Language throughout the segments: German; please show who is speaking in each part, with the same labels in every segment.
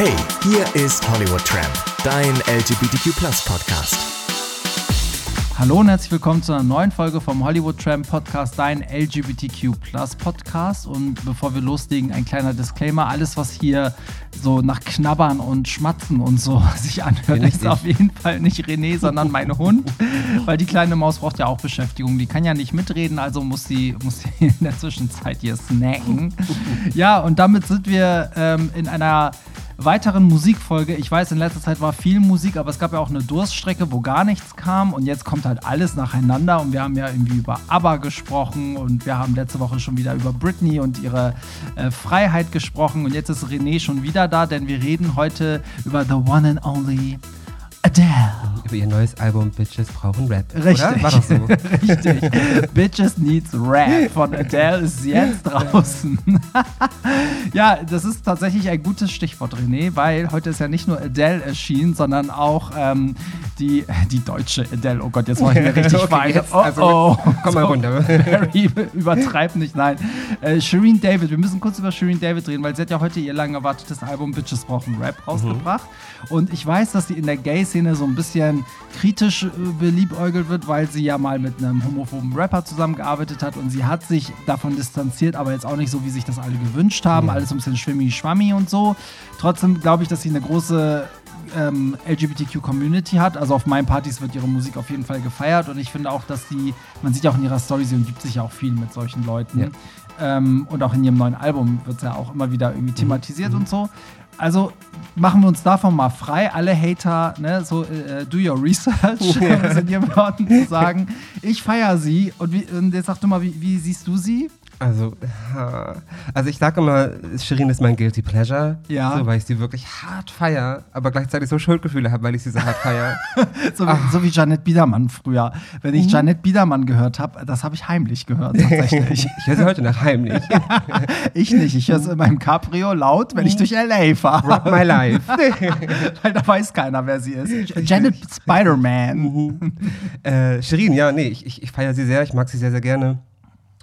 Speaker 1: Hey, hier ist Hollywood Tramp, dein LGBTQ Podcast.
Speaker 2: Hallo und herzlich willkommen zu einer neuen Folge vom Hollywood Tram Podcast, dein LGBTQ Podcast. Und bevor wir loslegen, ein kleiner Disclaimer: Alles, was hier so nach Knabbern und Schmatzen und so sich anhört, ist auf jeden Fall nicht René, sondern mein Hund. Weil die kleine Maus braucht ja auch Beschäftigung. Die kann ja nicht mitreden, also muss sie, muss sie in der Zwischenzeit hier snacken. Ja, und damit sind wir ähm, in einer weiteren Musikfolge. Ich weiß, in letzter Zeit war viel Musik, aber es gab ja auch eine Durststrecke, wo gar nichts kam. Und jetzt kommt halt alles nacheinander. Und wir haben ja irgendwie über ABBA gesprochen. Und wir haben letzte Woche schon wieder über Britney und ihre äh, Freiheit gesprochen. Und jetzt ist René schon wieder da, denn wir reden heute über The One and Only Adele.
Speaker 3: Über ihr neues Album Bitches brauchen Rap.
Speaker 2: Richtig.
Speaker 3: Oder? War doch so.
Speaker 2: Richtig. Bitches Needs Rap von Adele ist jetzt draußen. ja, das ist tatsächlich ein gutes Stichwort, René, weil heute ist ja nicht nur Adele erschienen, sondern auch ähm, die, die deutsche Adele. Oh Gott, jetzt mache ich mir richtig
Speaker 3: Okay, jetzt,
Speaker 2: Oh,
Speaker 3: also,
Speaker 2: oh.
Speaker 3: komm mal runter.
Speaker 2: Barry, übertreib nicht, nein. Äh, Shireen David, wir müssen kurz über Shireen David reden, weil sie hat ja heute ihr lang erwartetes Album Bitches brauchen Rap rausgebracht. Und ich weiß, dass sie in der Gay-Szene so ein bisschen kritisch äh, beliebäugelt wird, weil sie ja mal mit einem homophoben Rapper zusammengearbeitet hat und sie hat sich davon distanziert, aber jetzt auch nicht so, wie sich das alle gewünscht haben. Alles so ein bisschen schwimmi-schwammi und so. Trotzdem glaube ich, dass sie eine große ähm, LGBTQ-Community hat. Also auf meinen Partys wird ihre Musik auf jeden Fall gefeiert und ich finde auch, dass sie, man sieht ja auch in ihrer Story, sie umgibt sich ja auch viel mit solchen Leuten.
Speaker 3: Ja.
Speaker 2: Ähm, und auch in ihrem neuen Album wird es ja auch immer wieder irgendwie thematisiert und so. Also machen wir uns davon mal frei. Alle Hater, ne, so äh, do your research, um es in ihren Worten zu sagen. Ich feiere sie. Und, wie, und jetzt sag du mal, wie, wie siehst du sie?
Speaker 3: Also, also ich sage immer, Shirin ist mein Guilty Pleasure.
Speaker 2: Ja.
Speaker 3: So, weil ich sie wirklich hart feier, aber gleichzeitig so Schuldgefühle habe, weil ich sie so hart feier.
Speaker 2: So, wie- so wie Janet Biedermann früher. Wenn ich Janet Biedermann gehört habe, das habe ich heimlich gehört, tatsächlich.
Speaker 3: ich höre sie heute noch heimlich.
Speaker 2: ich nicht. Ich höre es in meinem Cabrio laut, wenn ich durch L.A. fahre.
Speaker 3: Rock my life.
Speaker 2: Weil da weiß keiner, wer sie ist. Janet Spider-Man.
Speaker 3: äh, Shirin, ja, nee, ich, ich, ich feiere sie sehr, ich mag sie sehr, sehr gerne.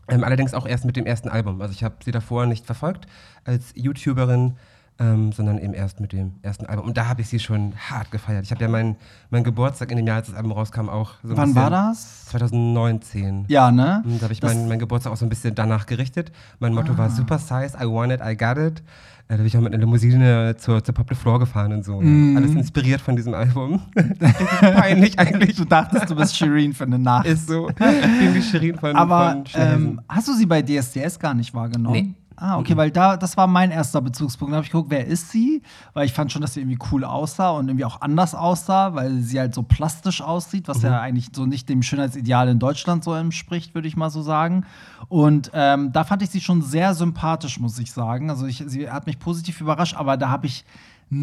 Speaker 3: Ähm, allerdings auch erst mit dem ersten Album. Also ich habe sie davor nicht verfolgt als YouTuberin, ähm, sondern eben erst mit dem ersten Album. Und da habe ich sie schon hart gefeiert. Ich habe ja meinen mein Geburtstag in dem Jahr, als das Album rauskam, auch so ein
Speaker 2: Wann war das?
Speaker 3: 2019.
Speaker 2: Ja, ne?
Speaker 3: Und Da habe ich meinen mein Geburtstag auch so ein bisschen danach gerichtet. Mein Motto war Super Size, I want it, I got it. Äh, Da bin ich auch mit einer Limousine zur, zur Pop the Floor gefahren und so.
Speaker 2: Mhm.
Speaker 3: Alles inspiriert von diesem Album. Peinlich eigentlich.
Speaker 2: Du dachtest, du bist Shireen für eine Nacht.
Speaker 3: Ist so. Ich bin die Shirin von,
Speaker 2: Aber
Speaker 3: von
Speaker 2: ähm, hast du sie bei DSDS gar nicht wahrgenommen?
Speaker 3: Nee.
Speaker 2: Ah, okay, weil da, das war mein erster Bezugspunkt. Da habe ich geguckt, wer ist sie? Weil ich fand schon, dass sie irgendwie cool aussah und irgendwie auch anders aussah, weil sie halt so plastisch aussieht, was ja eigentlich so nicht dem Schönheitsideal in Deutschland so entspricht, würde ich mal so sagen. Und ähm, da fand ich sie schon sehr sympathisch, muss ich sagen. Also ich, sie hat mich positiv überrascht, aber da habe ich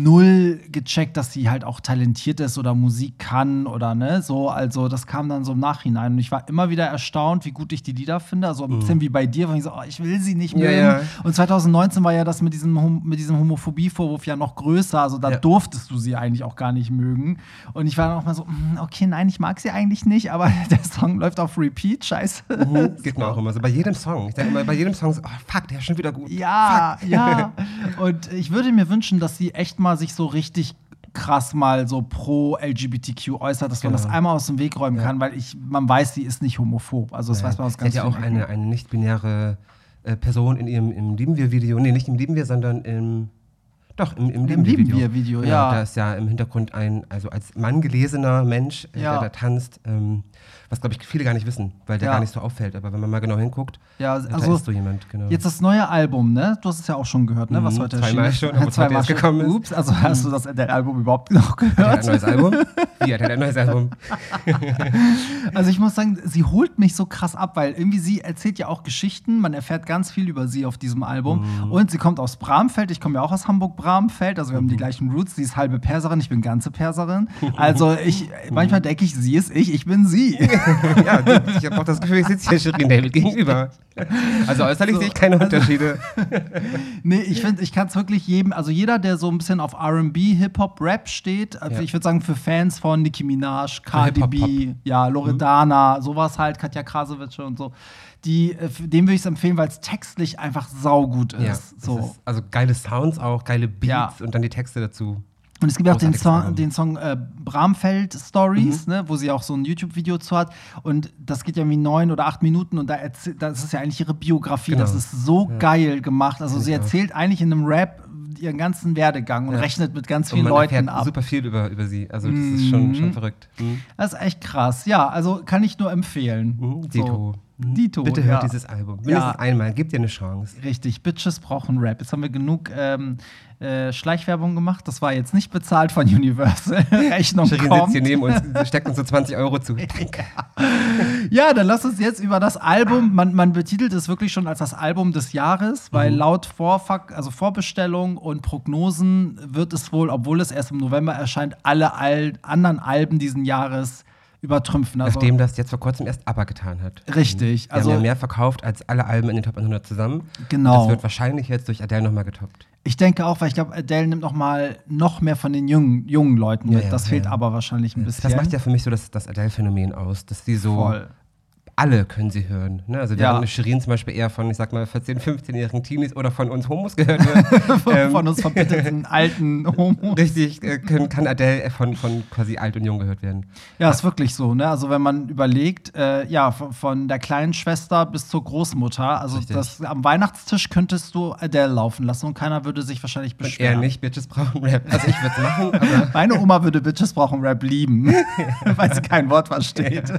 Speaker 2: null gecheckt, dass sie halt auch talentiert ist oder Musik kann oder ne, so. Also das kam dann so im Nachhinein und ich war immer wieder erstaunt, wie gut ich die Lieder finde. Also ein bisschen wie bei dir, wo ich so, oh, ich will sie nicht
Speaker 3: Ja,
Speaker 2: mögen.
Speaker 3: ja.
Speaker 2: Und 2019 war ja das mit diesem, Hom- mit diesem Homophobie-Vorwurf ja noch größer. Also da
Speaker 3: Ja.
Speaker 2: durftest du sie eigentlich auch gar nicht mögen. Und ich war dann auch mal so, mm, okay, nein, ich mag sie eigentlich nicht, aber der Song läuft auf Repeat, scheiße.
Speaker 3: Geht mir auch immer so. Bei jedem Song. Ich denke immer, bei jedem Song so, oh fuck, der ist schon wieder gut.
Speaker 2: Ja, ja. Und ich würde mir wünschen, dass sie echt mal sich so richtig krass mal so pro LGBTQ äußert, dass man
Speaker 3: Genau.
Speaker 2: das einmal aus dem Weg räumen kann, weil ich, man weiß, sie ist nicht homophob. Also das weiß man aus
Speaker 3: Sie
Speaker 2: ganz
Speaker 3: hat ja auch
Speaker 2: Ecken.
Speaker 3: eine, eine nicht-binäre äh, Person in ihrem im Lieben wir-Video. Nee, nicht im Lieben wir, sondern im. Doch, im, im,
Speaker 2: Im Lieben wir-Video,
Speaker 3: Genau,
Speaker 2: ja.
Speaker 3: Da ist ja im Hintergrund ein, also als Mann gelesener Mensch, äh,
Speaker 2: Ja.
Speaker 3: der da tanzt, ähm, was glaube ich viele gar nicht wissen, weil der
Speaker 2: Ja.
Speaker 3: gar nicht so auffällt. Aber wenn man mal genau hinguckt,
Speaker 2: Ja,
Speaker 3: äh, da
Speaker 2: also
Speaker 3: ist so jemand, genau.
Speaker 2: Jetzt das neue Album, ne? Du hast es ja auch schon gehört, ne? Was
Speaker 3: Mhm,
Speaker 2: heute
Speaker 3: zweimal schon, obwohl es heute gekommen ist. Mhm.
Speaker 2: Ups, also hast du das Album überhaupt noch
Speaker 3: hat er ein
Speaker 2: gehört?
Speaker 3: neues Album? Wie hat er ein neues Album?
Speaker 2: Also ich muss sagen, sie holt mich so krass ab, weil irgendwie sie erzählt ja auch Geschichten. Man erfährt ganz viel über sie auf diesem Album.
Speaker 3: Mhm.
Speaker 2: Und sie kommt aus Bramfeld. Ich komme ja auch aus Hamburg-Bramfeld. Also wir haben die gleichen Roots. Sie ist halbe Perserin, ich bin ganze Perserin. Also ich, manchmal denke ich, sie ist ich, ich bin sie.
Speaker 3: ja, ich habe auch das Gefühl, ich sitze hier Shirin David gegenüber. Also äußerlich sehe ich keine Unterschiede.
Speaker 2: Nee, ich finde, ich kann es wirklich jedem, also jeder, der so ein bisschen auf RB, Hip-Hop, Rap steht, also
Speaker 3: Ja.
Speaker 2: ich würde sagen, für Fans von Nicki Minaj, Cardi B, ja, Loredana, sowas halt, Katja Krasowitsch und so, die, äh, dem würde ich es empfehlen, weil es textlich einfach saugut ist.
Speaker 3: Ja,
Speaker 2: so.
Speaker 3: ist, also geile Sounds auch, geile Beats
Speaker 2: Ja.
Speaker 3: und dann die Texte dazu.
Speaker 2: Und es gibt auch den Song, den Song äh, Bramfeld Stories,
Speaker 3: Mhm.
Speaker 2: ne, wo sie auch so ein YouTube-Video zu hat. Und das geht ja irgendwie neun oder acht Minuten und da das ist ja eigentlich ihre Biografie.
Speaker 3: Genau.
Speaker 2: Das ist so geil gemacht. Also
Speaker 3: Find
Speaker 2: sie erzählt eigentlich in einem Rap ihren ganzen Werdegang und
Speaker 3: Ja.
Speaker 2: rechnet mit ganz vielen Leuten ab.
Speaker 3: super viel über, über sie. Also das ist schon, schon verrückt. Mhm.
Speaker 2: Das ist echt krass. Ja, also kann ich nur empfehlen.
Speaker 3: Mhm.
Speaker 2: So.
Speaker 3: Dito. Bitte
Speaker 2: ja.
Speaker 3: hört dieses Album. Mindestens
Speaker 2: Ja.
Speaker 3: einmal. Gebt ihr eine Chance.
Speaker 2: Richtig, Bitches brauchen Rap. Jetzt haben wir genug ähm, äh, Schleichwerbung gemacht. Das war jetzt nicht bezahlt von Universal. Rechnung
Speaker 3: Shirin sitzt
Speaker 2: kommt.
Speaker 3: hier neben uns, steckt uns so 20 Euro zu. Danke.
Speaker 2: Ja, dann lass uns jetzt über das Album. Man, man betitelt es wirklich schon als das Album des Jahres, weil
Speaker 3: Mhm.
Speaker 2: laut Vorfak also Vorbestellung und Prognosen wird es wohl, obwohl es erst im November erscheint, alle Al anderen Alben diesen Jahres übertrümpfen. Also,
Speaker 3: Nachdem das jetzt vor kurzem erst ABBA getan hat.
Speaker 2: Richtig,
Speaker 3: Die also
Speaker 2: also-
Speaker 3: haben ja mehr verkauft als alle Alben in den Top 100 zusammen.
Speaker 2: Genau.
Speaker 3: Das wird wahrscheinlich jetzt durch Adele nochmal getoppt.
Speaker 2: ich denke auch, weil ich glaube, Adele nimmt noch mal noch mehr von den jungen, jungen Leuten mit.
Speaker 3: Ja, ja,
Speaker 2: das
Speaker 3: ja,
Speaker 2: fehlt aber wahrscheinlich ein bisschen.
Speaker 3: Das macht ja für mich so das, das Adele-Phänomen aus, dass die so
Speaker 2: voll.
Speaker 3: Alle können sie hören. Ne? Also
Speaker 2: Ja.
Speaker 3: Shirin zum Beispiel eher von, ich sag mal, 14-, 15-jährigen Teenies oder von uns Homos gehört wird.
Speaker 2: Von,
Speaker 3: ähm,
Speaker 2: von uns verbitterten alten Homos.
Speaker 3: Richtig, äh, können, kann Adele von, von quasi alt und jung gehört werden.
Speaker 2: Ja, ist wirklich so, ne? Also wenn man überlegt, äh, ja, von, von der kleinen Schwester bis zur Großmutter, also das am Weihnachtstisch könntest du Adele laufen lassen und keiner würde sich wahrscheinlich
Speaker 3: Und
Speaker 2: beschweren.
Speaker 3: eher nicht, Bitches brauchen Rap. Also ich würde es machen, aber
Speaker 2: Meine Oma würde Bitches brauchen Rap lieben, weil sie kein Wort versteht.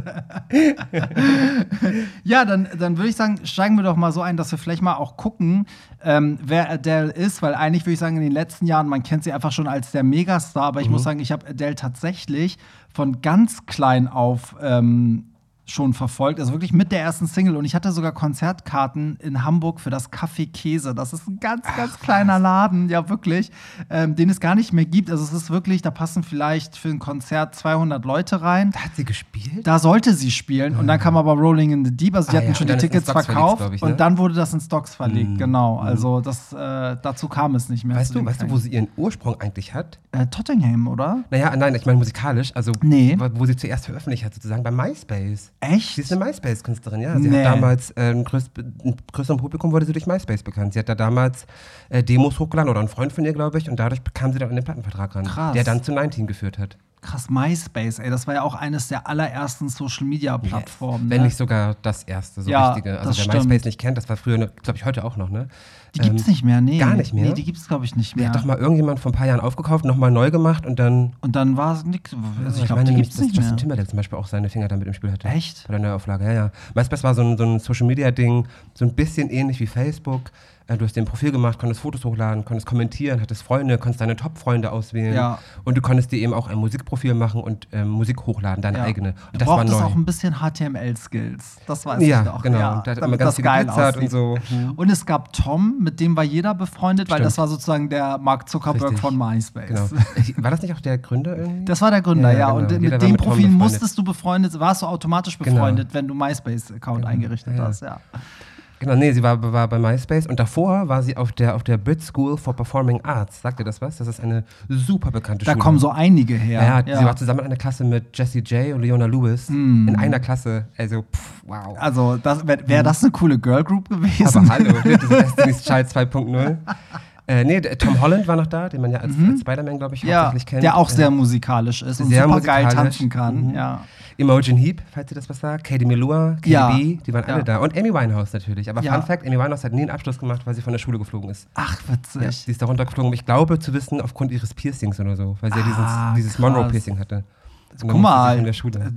Speaker 2: ja, dann, dann würde ich sagen, steigen wir doch mal so ein, dass wir vielleicht mal auch gucken, ähm, wer Adele ist, weil eigentlich würde ich sagen, in den letzten Jahren, man kennt sie einfach schon als der Megastar, aber ich muss sagen, ich habe Adele tatsächlich von ganz klein auf ähm, schon verfolgt, also wirklich mit der ersten Single und ich hatte sogar Konzertkarten in Hamburg für das Café Käse. Das ist ein ganz, ganz kleiner Laden, ja wirklich, ähm, den es gar nicht mehr gibt. Also es ist wirklich, da passen vielleicht für ein Konzert 200 Leute rein.
Speaker 3: da hat sie gespielt?
Speaker 2: Da sollte sie spielen und dann kam aber Rolling in the Deep, also die
Speaker 3: Ah
Speaker 2: hatten
Speaker 3: ja,
Speaker 2: schon die Tickets verkauft
Speaker 3: ich, ne?
Speaker 2: und dann wurde das in Stocks verlegt,
Speaker 3: Mhm.
Speaker 2: genau. Also das, äh, dazu kam es nicht mehr.
Speaker 3: Weißt du, weißt du, wo sie ihren Ursprung eigentlich hat?
Speaker 2: Äh, Tottenham, oder?
Speaker 3: Naja, nein, ich meine musikalisch, also
Speaker 2: Nee.
Speaker 3: wo sie zuerst veröffentlicht hat, sozusagen bei MySpace.
Speaker 2: Echt?
Speaker 3: Sie ist eine MySpace-Künstlerin, ja. Sie
Speaker 2: Nee.
Speaker 3: hat damals, äh, ein, größ, ein größerem Publikum wurde sie durch MySpace bekannt. Sie hat da damals äh, Demos hochgeladen oder ein Freund von ihr, glaube ich, und dadurch kam sie dann an den Plattenvertrag ran,
Speaker 2: Krass.
Speaker 3: der dann zu 19 geführt hat.
Speaker 2: Krass, MySpace, ey, das war ja auch eines der allerersten Social-Media-Plattformen.
Speaker 3: Wenn
Speaker 2: ne?
Speaker 3: nicht sogar das erste, so
Speaker 2: Ja,
Speaker 3: richtige. Also wer
Speaker 2: stimmt.
Speaker 3: MySpace nicht kennt, das war früher, glaube ich, heute auch noch, ne?
Speaker 2: Die gibt's nicht mehr, nee.
Speaker 3: gar nicht mehr?
Speaker 2: Nee, die gibt's, glaube ich, nicht
Speaker 3: Die
Speaker 2: mehr.
Speaker 3: hat doch mal irgendjemand vor ein paar Jahren aufgekauft, nochmal neu gemacht und dann.
Speaker 2: Und dann war es nix. Also ich glaube,
Speaker 3: meine
Speaker 2: die gibt's nicht
Speaker 3: Justin
Speaker 2: mehr.
Speaker 3: Timberlake zum Beispiel auch seine Finger damit im Spiel hatte.
Speaker 2: Echt?
Speaker 3: Bei der Neuauflage, ja, ja. MySpace war so ein, so ein Social-Media-Ding, so ein bisschen ähnlich wie Facebook. Äh, Du hast dir ein Profil gemacht, konntest Fotos hochladen, konntest kommentieren, hattest Freunde, konntest deine Top-Freunde auswählen.
Speaker 2: Ja.
Speaker 3: Und du konntest dir eben auch ein Musikprofil machen und ähm, Musik hochladen, deine
Speaker 2: Ja.
Speaker 3: eigene.
Speaker 2: Du
Speaker 3: Und das war
Speaker 2: brauchtest
Speaker 3: neu.
Speaker 2: auch ein bisschen HTML-Skills. Das weiß
Speaker 3: ja,
Speaker 2: ich noch.
Speaker 3: genau.
Speaker 2: Ja,
Speaker 3: und da hat immer ganz viel geglitzert und so. Hm.
Speaker 2: Und es gab Tom, mit dem war jeder befreundet, weil
Speaker 3: Stimmt.
Speaker 2: das war sozusagen der Mark Zuckerberg
Speaker 3: Richtig.
Speaker 2: von MySpace.
Speaker 3: Genau. War das nicht auch der Gründer irgendwie?
Speaker 2: Das war der Gründer,
Speaker 3: Ja, genau.
Speaker 2: Und
Speaker 3: Jeder
Speaker 2: mit
Speaker 3: war
Speaker 2: dem
Speaker 3: mit
Speaker 2: Profil musstest du befreundet, warst du automatisch
Speaker 3: Genau.
Speaker 2: befreundet, wenn du MySpace-Account eingerichtet
Speaker 3: Ja.
Speaker 2: hast, ja.
Speaker 3: Genau, nee, sie war, war bei MySpace und davor war sie auf der, auf der Brit School for Performing Arts. Sagt ihr das was? Das ist eine super bekannte
Speaker 2: Da
Speaker 3: Schule.
Speaker 2: kommen so einige her.
Speaker 3: Ja, ja, sie war zusammen in einer Klasse mit Jessie J und Leona Lewis.
Speaker 2: Mm.
Speaker 3: In einer Klasse. Also, pff, wow.
Speaker 2: Also, wäre wär das eine coole Girl Group gewesen?
Speaker 3: Aber hallo, das ist Destiny's Child 2.0. Äh, nee, Tom Holland war noch da, den man ja als, als Spider-Man, glaube ich,
Speaker 2: Mhm. ja,
Speaker 3: hauptsächlich kennt.
Speaker 2: der auch sehr musikalisch ist und
Speaker 3: sehr
Speaker 2: super geil tanzen kann.
Speaker 3: Mhm.
Speaker 2: Ja.
Speaker 3: Imogen Heap, falls ihr das was sagt. Katie Melua, KDB,
Speaker 2: Ja.
Speaker 3: die waren alle
Speaker 2: Ja.
Speaker 3: da. Und Amy Winehouse natürlich. Aber
Speaker 2: Ja.
Speaker 3: Fun Fact, Amy Winehouse hat nie einen Abschluss gemacht, weil sie von der Schule geflogen ist.
Speaker 2: Ach,
Speaker 3: Ja,
Speaker 2: witzig.
Speaker 3: sie ist da runtergeflogen, um ich glaube zu wissen, aufgrund ihres Piercings oder so, weil sie ja
Speaker 2: Ah,
Speaker 3: dieses, dieses
Speaker 2: krass.
Speaker 3: Monroe-Piercing hatte. Und
Speaker 2: Guck mal,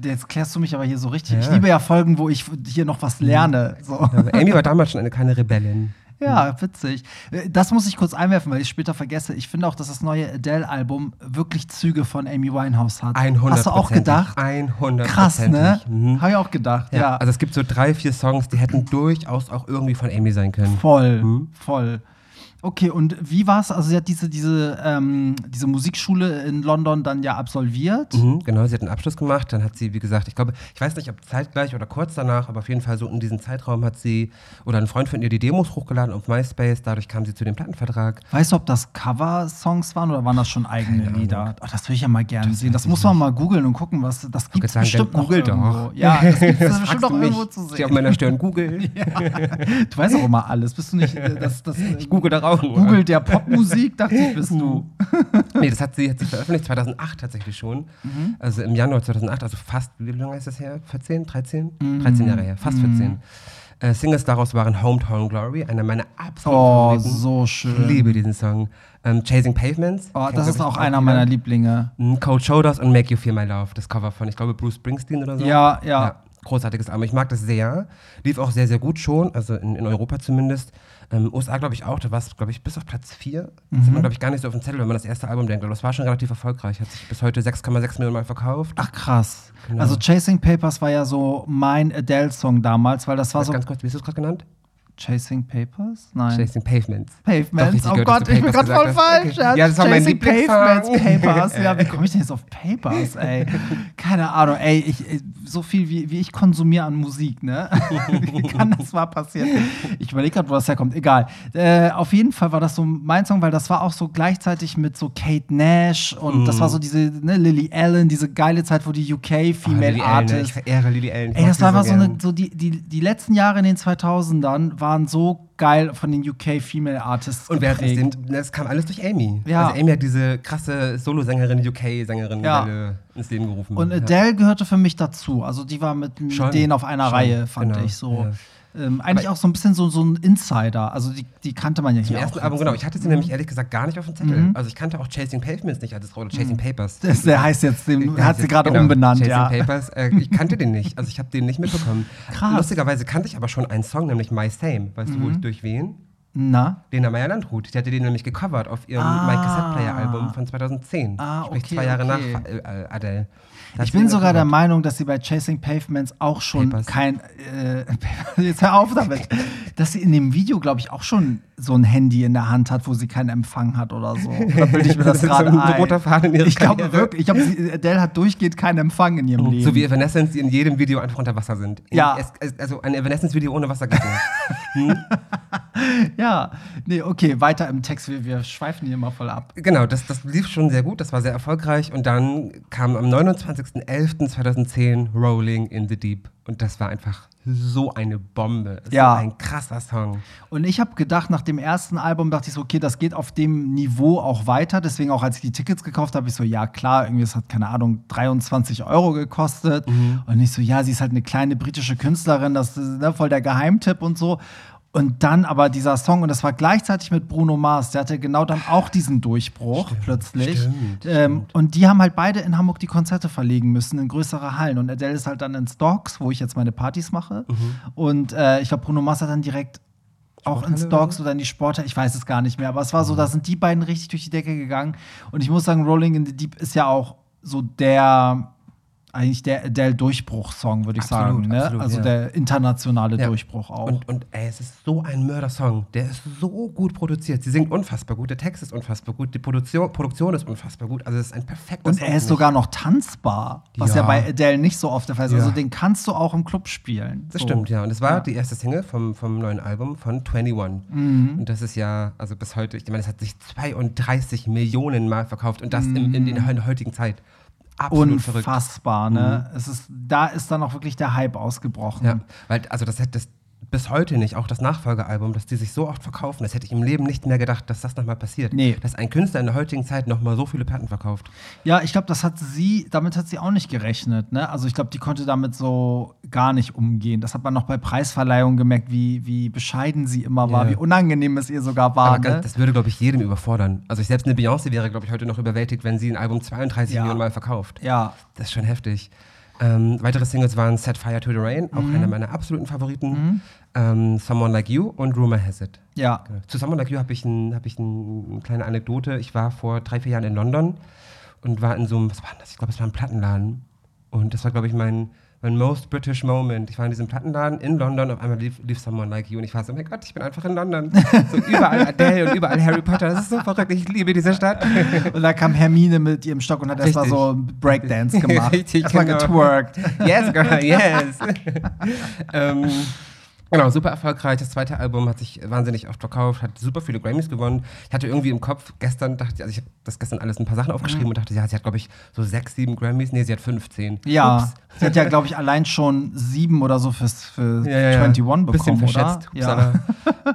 Speaker 2: jetzt klärst du mich aber hier so richtig.
Speaker 3: Ja.
Speaker 2: Ich liebe ja Folgen, wo ich hier noch was lerne. So.
Speaker 3: Also Amy war damals schon eine kleine Rebellin.
Speaker 2: Ja, witzig. Äh, Das muss ich kurz einwerfen, weil ich später vergesse. Ich finde auch, dass das neue Adele-Album wirklich Züge von Amy Winehouse hat.
Speaker 3: 100
Speaker 2: Hast du auch gedacht?
Speaker 3: 100
Speaker 2: Krass, ne?
Speaker 3: Mhm.
Speaker 2: Habe ich auch gedacht, ja.
Speaker 3: Ja. Also es gibt so drei, vier Songs, die hätten durchaus auch irgendwie von Amy sein können.
Speaker 2: voll,
Speaker 3: Mhm.
Speaker 2: voll. Okay, und wie war es? Also sie hat diese, diese, ähm, diese Musikschule in London dann ja absolviert.
Speaker 3: Mhm, genau, sie hat einen Abschluss gemacht. Dann hat sie, wie gesagt, ich glaube, ich weiß nicht, ob zeitgleich oder kurz danach, aber auf jeden Fall so in diesem Zeitraum hat sie oder ein Freund von ihr die Demos hochgeladen auf MySpace. Dadurch kam sie zu dem Plattenvertrag.
Speaker 2: Weißt du, ob das Cover-Songs waren oder waren das schon eigene
Speaker 3: Keine
Speaker 2: Lieder? Oh, das würde ich ja mal gerne
Speaker 3: Das
Speaker 2: sehen. Das
Speaker 3: ich
Speaker 2: muss man mal googeln und gucken, was das gibt bestimmt noch
Speaker 3: google doch.
Speaker 2: irgendwo. Ja, das gibt es bestimmt noch irgendwo zu
Speaker 3: Steht auf
Speaker 2: sehen.
Speaker 3: meiner Stirn Google.
Speaker 2: Du weißt auch immer alles. Bist du nicht äh, das, das,
Speaker 3: Ich google da auch.
Speaker 2: Google der Popmusik, dachte ich, bist du.
Speaker 3: Nee, das hat sie, hat sie veröffentlicht 2008 tatsächlich schon.
Speaker 2: Mhm.
Speaker 3: Also im Januar 2008, also fast, wie lange ist das her? 14, 13?
Speaker 2: Mhm.
Speaker 3: 13 Jahre her, fast 14. Äh, Singles daraus waren Hometown Glory, einer meiner absoluten
Speaker 2: Oh,
Speaker 3: Favoriten.
Speaker 2: so
Speaker 3: Ich
Speaker 2: schön.
Speaker 3: liebe diesen Song. Ähm, Chasing Pavements.
Speaker 2: Oh, das ist
Speaker 3: ich,
Speaker 2: auch einer meiner Lieblinge.
Speaker 3: Mm, Cold Shoulders und Make You Feel My Love, das Cover von, ich glaube, Bruce Springsteen oder so.
Speaker 2: Ja, ja.
Speaker 3: großartiges Album. Ich mag das sehr. Lief auch sehr, sehr gut schon, also in, in Europa zumindest. Ähm, USA, glaube ich, auch. Da war es, glaube ich, bis auf Platz 4. Das
Speaker 2: Mhm.
Speaker 3: hat man, glaube ich, gar nicht so auf dem Zettel, wenn man das erste Album denkt. Aber das war schon relativ erfolgreich. Hat sich bis heute 6,6 Millionen Mal verkauft.
Speaker 2: Ach krass.
Speaker 3: Genau.
Speaker 2: Also Chasing Papers war ja so mein Adele-Song damals, weil das war so.
Speaker 3: ganz kurz, wie hast du es gerade genannt?
Speaker 2: Chasing Papers? Nein.
Speaker 3: Chasing Pavements. Doch,
Speaker 2: Pavements.
Speaker 3: richtig
Speaker 2: Oh
Speaker 3: gehört,
Speaker 2: Gott, ich bin gerade voll falsch.
Speaker 3: Ja, das war mein
Speaker 2: Chasing
Speaker 3: Lieblingssong.
Speaker 2: Pavements, Papers. Ja, wie komme ich denn jetzt auf Papers, ey? Keine Ahnung, ey, ich, ey, so viel wie, wie ich konsumiere an Musik, ne? wie kann das mal passieren? Ich überlege gerade, wo das herkommt. Egal. Äh, auf jeden Fall war das so mein Song, weil das war auch so gleichzeitig mit so Kate Nash und das war so diese, ne, Lily Allen, diese geile Zeit, wo die UK
Speaker 3: Oh,
Speaker 2: Female
Speaker 3: Lily Allen, ne?
Speaker 2: Artists
Speaker 3: Ich verehre Lily Allen. Ich
Speaker 2: Ey, das war einfach so
Speaker 3: gern.
Speaker 2: eine, so die, die, die letzten Jahre in den 2000ern waren so geil von den UK Female Artists
Speaker 3: Und wer hat das,
Speaker 2: geprägt.
Speaker 3: denn, das kam alles durch Amy.
Speaker 2: Ja.
Speaker 3: Also Amy hat diese krasse Solosängerin, UK-Sängerin
Speaker 2: Ja.
Speaker 3: Ins Leben gerufen.
Speaker 2: Und
Speaker 3: ja.
Speaker 2: Adele gehörte für mich dazu. Also die war mit, mit denen auf einer
Speaker 3: schon,
Speaker 2: Reihe, fand
Speaker 3: genau,
Speaker 2: ich so.
Speaker 3: ja.
Speaker 2: Ähm, eigentlich
Speaker 3: Aber-
Speaker 2: auch so ein bisschen so, so ein Insider. Also die, die kannte man ja
Speaker 3: Zum
Speaker 2: hier
Speaker 3: ersten
Speaker 2: auch.
Speaker 3: Album,
Speaker 2: jetzt.
Speaker 3: genau. Ich hatte sie nämlich ehrlich gesagt gar nicht auf dem Zettel.
Speaker 2: Mhm.
Speaker 3: Also ich kannte auch Chasing Pavements nicht als oder Chasing Papers.
Speaker 2: Das, der heißt jetzt, den
Speaker 3: Der
Speaker 2: hat sie gerade
Speaker 3: genau,
Speaker 2: umbenannt,
Speaker 3: Chasing
Speaker 2: ja.
Speaker 3: Papers. Äh, ich kannte den nicht. Also ich habe den nicht mitbekommen.
Speaker 2: Krass. Mhm.
Speaker 3: Lustigerweise kannte ich aber schon einen Song, nämlich My Same. Weißt du, wo ich durch wen?
Speaker 2: Na?
Speaker 3: Lena Meyer-Landrut. Die hatte den nämlich gecovert auf ihrem
Speaker 2: Ah.
Speaker 3: My Cassette Player Album von 2010.
Speaker 2: Ah,
Speaker 3: Sprich
Speaker 2: okay,
Speaker 3: zwei Jahre
Speaker 2: okay.
Speaker 3: nach äh, Adele. Da hat
Speaker 2: Ich bin sogar der. Meinung, dass sie bei Chasing Pavements auch schon
Speaker 3: Papers.
Speaker 2: kein. Äh, jetzt hör auf damit. dass sie in dem Video, glaube ich, auch schon so ein Handy in der Hand hat, wo sie keinen Empfang hat oder so. Da bilde ich mir das
Speaker 3: Das
Speaker 2: gerade
Speaker 3: so ein roter Faden in ihrer
Speaker 2: ich glaube wirklich, ich glaube, Adele hat durchgehend keinen Empfang in ihrem Leben.
Speaker 3: So wie Evanescence, die in jedem Video einfach unter Wasser sind. In-
Speaker 2: Ja.
Speaker 3: Es, es, also ein Evanescence-Video ohne Wasser geht nicht.
Speaker 2: ja, nee, okay, weiter im Text. Wir, wir schweifen hier mal voll ab.
Speaker 3: Genau, das, das lief schon sehr gut, das war sehr erfolgreich. Und dann kam am 29.11.2010 Rolling in the Deep. Und das war einfach so eine Bombe.
Speaker 2: Ja.
Speaker 3: So ein krasser Song.
Speaker 2: Und ich habe gedacht, nach dem ersten Album dachte ich so, okay, das geht auf dem Niveau auch weiter. Deswegen auch, als ich die Tickets gekauft habe, ich so, ja klar, irgendwie, es hat, keine Ahnung, 23 Euro gekostet. Und ich so, ja, sie ist halt eine kleine britische Künstlerin, das ist ne, voll der Geheimtipp und so. Und dann aber dieser Song, und das war gleichzeitig mit Bruno Mars, der hatte genau dann auch diesen Durchbruch plötzlich.
Speaker 3: stimmt,
Speaker 2: ähm, und die haben halt beide in Hamburg die Konzerte verlegen müssen, in größere Hallen. Und Adele ist halt dann in Stocks, wo ich jetzt meine Partys mache. Und äh, ich glaube, Bruno Mars hat dann direkt auch in Stocks oder in die Sporthalle, ich weiß es gar nicht mehr, aber es war so, da sind die beiden richtig durch die Decke gegangen. Und ich muss sagen, Rolling in the Deep ist ja auch so der, eigentlich der Adele-Durchbruch-Song, würde ich
Speaker 3: Absolut,
Speaker 2: sagen. Ne?
Speaker 3: absolut,
Speaker 2: also
Speaker 3: ja.
Speaker 2: der internationale
Speaker 3: Ja.
Speaker 2: Durchbruch auch.
Speaker 3: Und, und ey, es ist so ein Mörder-Song. Der ist so gut produziert. Sie singt unfassbar gut, der Text ist unfassbar gut, die Produktion, Produktion ist unfassbar gut. Also es ist ein perfekter
Speaker 2: Und
Speaker 3: Song.
Speaker 2: er ist sogar noch tanzbar, was ja,
Speaker 3: Ja.
Speaker 2: bei Adele nicht so oft der Fall ist. Also den kannst du auch im Club spielen.
Speaker 3: Das
Speaker 2: so.
Speaker 3: stimmt, ja. Und es war die erste Single vom, vom neuen Album von 21.
Speaker 2: Mhm.
Speaker 3: Und das ist ja, also bis heute, ich meine, es hat sich 32 Millionen Mal verkauft und das in, in, in der heutigen Zeit. Absolut verrückt.
Speaker 2: Unfassbar, ne? Es ist, da ist dann auch wirklich der Hype ausgebrochen.
Speaker 3: Ja, weil, also das hätte das bis heute nicht, auch das Nachfolgealbum, dass die sich so oft verkaufen, das hätte ich im Leben nicht mehr gedacht, dass das nochmal passiert.
Speaker 2: Nee.
Speaker 3: Dass ein Künstler in der heutigen Zeit nochmal so viele Platten verkauft.
Speaker 2: Ja, ich glaube, das hat sie, damit hat sie auch nicht gerechnet. Ne? Also ich glaube, die konnte damit so gar nicht umgehen. Das hat man noch bei Preisverleihungen gemerkt, wie, wie bescheiden sie immer war,
Speaker 3: Ja.
Speaker 2: wie unangenehm es ihr sogar war. Ne?
Speaker 3: das würde, glaube ich, jedem überfordern. Also ich, selbst eine Beyoncé wäre, glaube ich, heute noch überwältigt, wenn sie ein Album 32
Speaker 2: Ja.
Speaker 3: Millionen Mal verkauft.
Speaker 2: ja,
Speaker 3: Das ist schon heftig. Ähm, weitere Singles waren Set Fire to the Rain,
Speaker 2: Mhm.
Speaker 3: auch einer meiner absoluten Favoriten. Ähm, Someone Like You und Rumor Has It.
Speaker 2: ja.
Speaker 3: Genau. Zu Someone Like You habe ich, ein, hab ich ein, eine kleine Anekdote. Ich war vor drei, vier Jahren in London und war in so einem, was war das? Ich glaube, es war ein Plattenladen. Und das war, glaube ich, mein, mein most British Moment. Ich war in diesem Plattenladen in London, auf einmal lief, lief Someone Like You und ich war so, oh mein Gott, ich bin einfach in London. So überall Adele und überall Harry Potter, das ist so verrückt, ich liebe diese Stadt.
Speaker 2: Und da kam Hermine mit ihrem Stock und hat erstmal so Breakdance gemacht.
Speaker 3: Richtig,
Speaker 2: erstmal
Speaker 3: genau.
Speaker 2: getwerkt.
Speaker 3: Yes, girl, yes. ähm, genau, super erfolgreich. Das zweite Album hat sich wahnsinnig oft verkauft, hat super viele Grammys gewonnen. Ich hatte irgendwie im Kopf, gestern dachte ich, also ich habe das gestern alles ein paar Sachen aufgeschrieben und dachte, ja, sie hat, glaube ich, so sechs, sieben Grammys. Nee, sie hat 15.
Speaker 2: Ja,
Speaker 3: Ups.
Speaker 2: sie hat ja, glaube ich, allein schon sieben oder so fürs, für
Speaker 3: Ja, ja, ja.
Speaker 2: 21 bekommen,
Speaker 3: Bisschen
Speaker 2: oder?
Speaker 3: verschätzt.
Speaker 2: Ja.
Speaker 3: Upsala.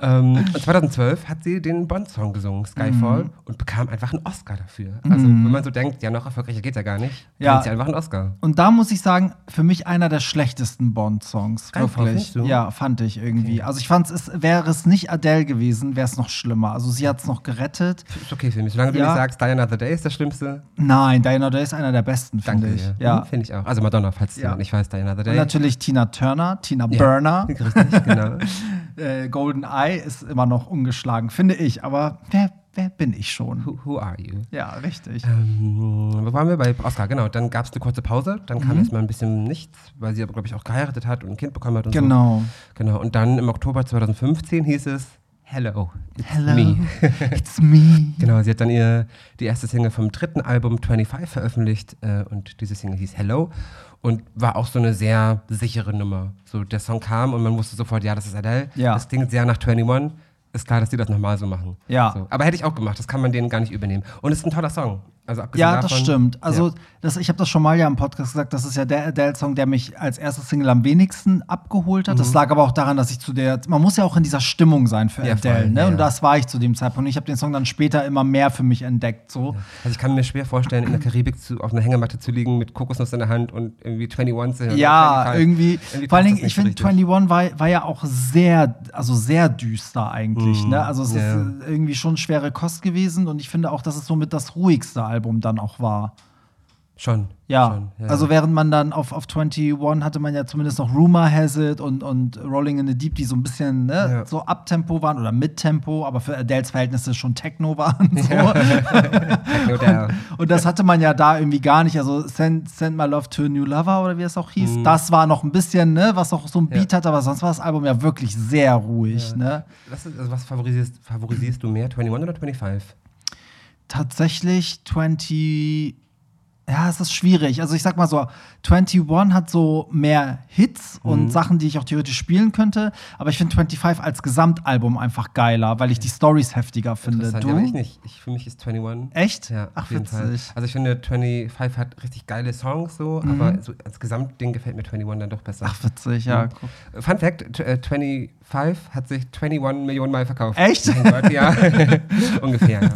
Speaker 3: ähm, und 2012 hat sie den Bond-Song gesungen, Skyfall,
Speaker 2: Mhm.
Speaker 3: und bekam einfach einen Oscar dafür. Also, wenn man so denkt, ja, noch erfolgreicher geht's ja gar nicht,
Speaker 2: Ja.
Speaker 3: kriegt sie einfach einen Oscar.
Speaker 2: Und da muss ich sagen, für mich einer der schlechtesten Bond-Songs. Wirklich.
Speaker 3: du?
Speaker 2: Ja, fand ich irgendwie. Also ich fand es, wäre es nicht Adele gewesen, wäre es noch schlimmer. Also sie hat es noch gerettet.
Speaker 3: Ist okay für mich. Solange du
Speaker 2: Ja.
Speaker 3: nicht sagst, Die Another Day ist das Schlimmste,
Speaker 2: Nein, Diana Day ist einer der besten, finde ich.
Speaker 3: dir.
Speaker 2: Ja.
Speaker 3: Hm, Finde ich auch. Also Madonna, falls
Speaker 2: Ja.
Speaker 3: jemand nicht weiß, Die Another
Speaker 2: Und
Speaker 3: Day.
Speaker 2: natürlich Tina Turner, Tina
Speaker 3: Ja.
Speaker 2: Burner.
Speaker 3: Richtig, genau.
Speaker 2: Äh, Golden Eye ist immer noch ungeschlagen, finde ich. Aber wer, wer bin ich schon?
Speaker 3: who, who are you?
Speaker 2: Ja, richtig.
Speaker 3: Ähm, wo waren wir bei Oscar? Genau, dann gab es eine kurze Pause, dann
Speaker 2: Mhm.
Speaker 3: kam erstmal ein bisschen nichts, weil sie aber, glaube ich, auch geheiratet hat und ein Kind bekommen hat und so.
Speaker 2: Genau.
Speaker 3: Genau, und dann im Oktober 2015 hieß es Hello, it's
Speaker 2: Hello,
Speaker 3: me.
Speaker 2: it's me.
Speaker 3: Genau, sie hat dann ihr, die erste Single vom dritten Album 25 veröffentlicht äh, und diese Single hieß Hello und war auch so eine sehr sichere Nummer. So der Song kam und man wusste sofort, ja, das ist Adele.
Speaker 2: Ja.
Speaker 3: Das klingt sehr nach 21. Ist klar, dass die das nochmal so machen.
Speaker 2: Ja.
Speaker 3: So. Aber hätte ich auch gemacht, das kann man denen gar nicht übernehmen. Und es ist ein toller Song. Also abgesehen
Speaker 2: Ja,
Speaker 3: davon,
Speaker 2: das stimmt. Also,
Speaker 3: ja.
Speaker 2: das, ich habe das schon mal ja im Podcast gesagt, das ist ja der Adele-Song, der mich als erster Single am wenigsten abgeholt hat. Das lag aber auch daran, dass ich zu der, man muss ja auch in dieser Stimmung sein für
Speaker 3: Mhm. Ja,
Speaker 2: Adele,
Speaker 3: voll,
Speaker 2: ne?
Speaker 3: ja,
Speaker 2: Und das war ich zu dem Zeitpunkt. Ich habe den Song dann später immer mehr für mich entdeckt, so.
Speaker 3: Also ich kann mir schwer vorstellen, in der Karibik zu, auf einer Hängematte zu liegen mit Kokosnuss in der Hand und irgendwie 21 zu hören.
Speaker 2: Ja,
Speaker 3: 25.
Speaker 2: irgendwie.
Speaker 3: Irgendwie
Speaker 2: vor allen Dingen,
Speaker 3: das
Speaker 2: ich finde,
Speaker 3: so richtig.
Speaker 2: 21 war, war ja auch sehr, also sehr düster eigentlich. Ne? Also es
Speaker 3: Mhm.
Speaker 2: ist irgendwie schon schwere Kost gewesen und ich finde auch, dass es somit das ruhigste Album dann auch war.
Speaker 3: Schon.
Speaker 2: Ja,
Speaker 3: schon, ja.
Speaker 2: also während man dann auf, auf 21 hatte man ja zumindest noch Rumor Has It und, und Rolling in the Deep, die so ein bisschen ne,
Speaker 3: Ja.
Speaker 2: so Abtempo waren oder Mittempo, aber für Adels Verhältnisse schon Techno waren. So.
Speaker 3: Techno down.
Speaker 2: Und das hatte man ja da irgendwie gar nicht. Also Send, Send My Love to a New Lover oder wie es auch hieß, das war noch ein bisschen, ne, was auch so ein Beat
Speaker 3: Mhm. Ja.
Speaker 2: hatte, aber sonst war das Album ja wirklich sehr ruhig. Ne?
Speaker 3: Was, also was favorisierst, favorisierst du mehr, 21 oder 25?
Speaker 2: Tatsächlich 20. Ja, es ist schwierig. Also ich sag mal so, 21 hat so mehr Hits und
Speaker 3: Mhm.
Speaker 2: Sachen, die ich auch theoretisch spielen könnte. Aber ich finde 25 als Gesamtalbum einfach geiler, weil ich die Stories heftiger finde. Du?
Speaker 3: Ja, ich nicht. Ich, für mich ist 21.
Speaker 2: Echt?
Speaker 3: Ja,
Speaker 2: Ach,
Speaker 3: auf jeden
Speaker 2: witzig.
Speaker 3: Fall. Also ich finde, 25 hat richtig geile Songs so,
Speaker 2: Mhm.
Speaker 3: aber so als Gesamtding gefällt mir 21 dann doch besser.
Speaker 2: Ach, witzig, ja.
Speaker 3: Mhm. Fun Fact, t- äh, 25 hat sich 21 Millionen Mal verkauft.
Speaker 2: Echt?
Speaker 3: Gott, ja. Ungefähr, ja.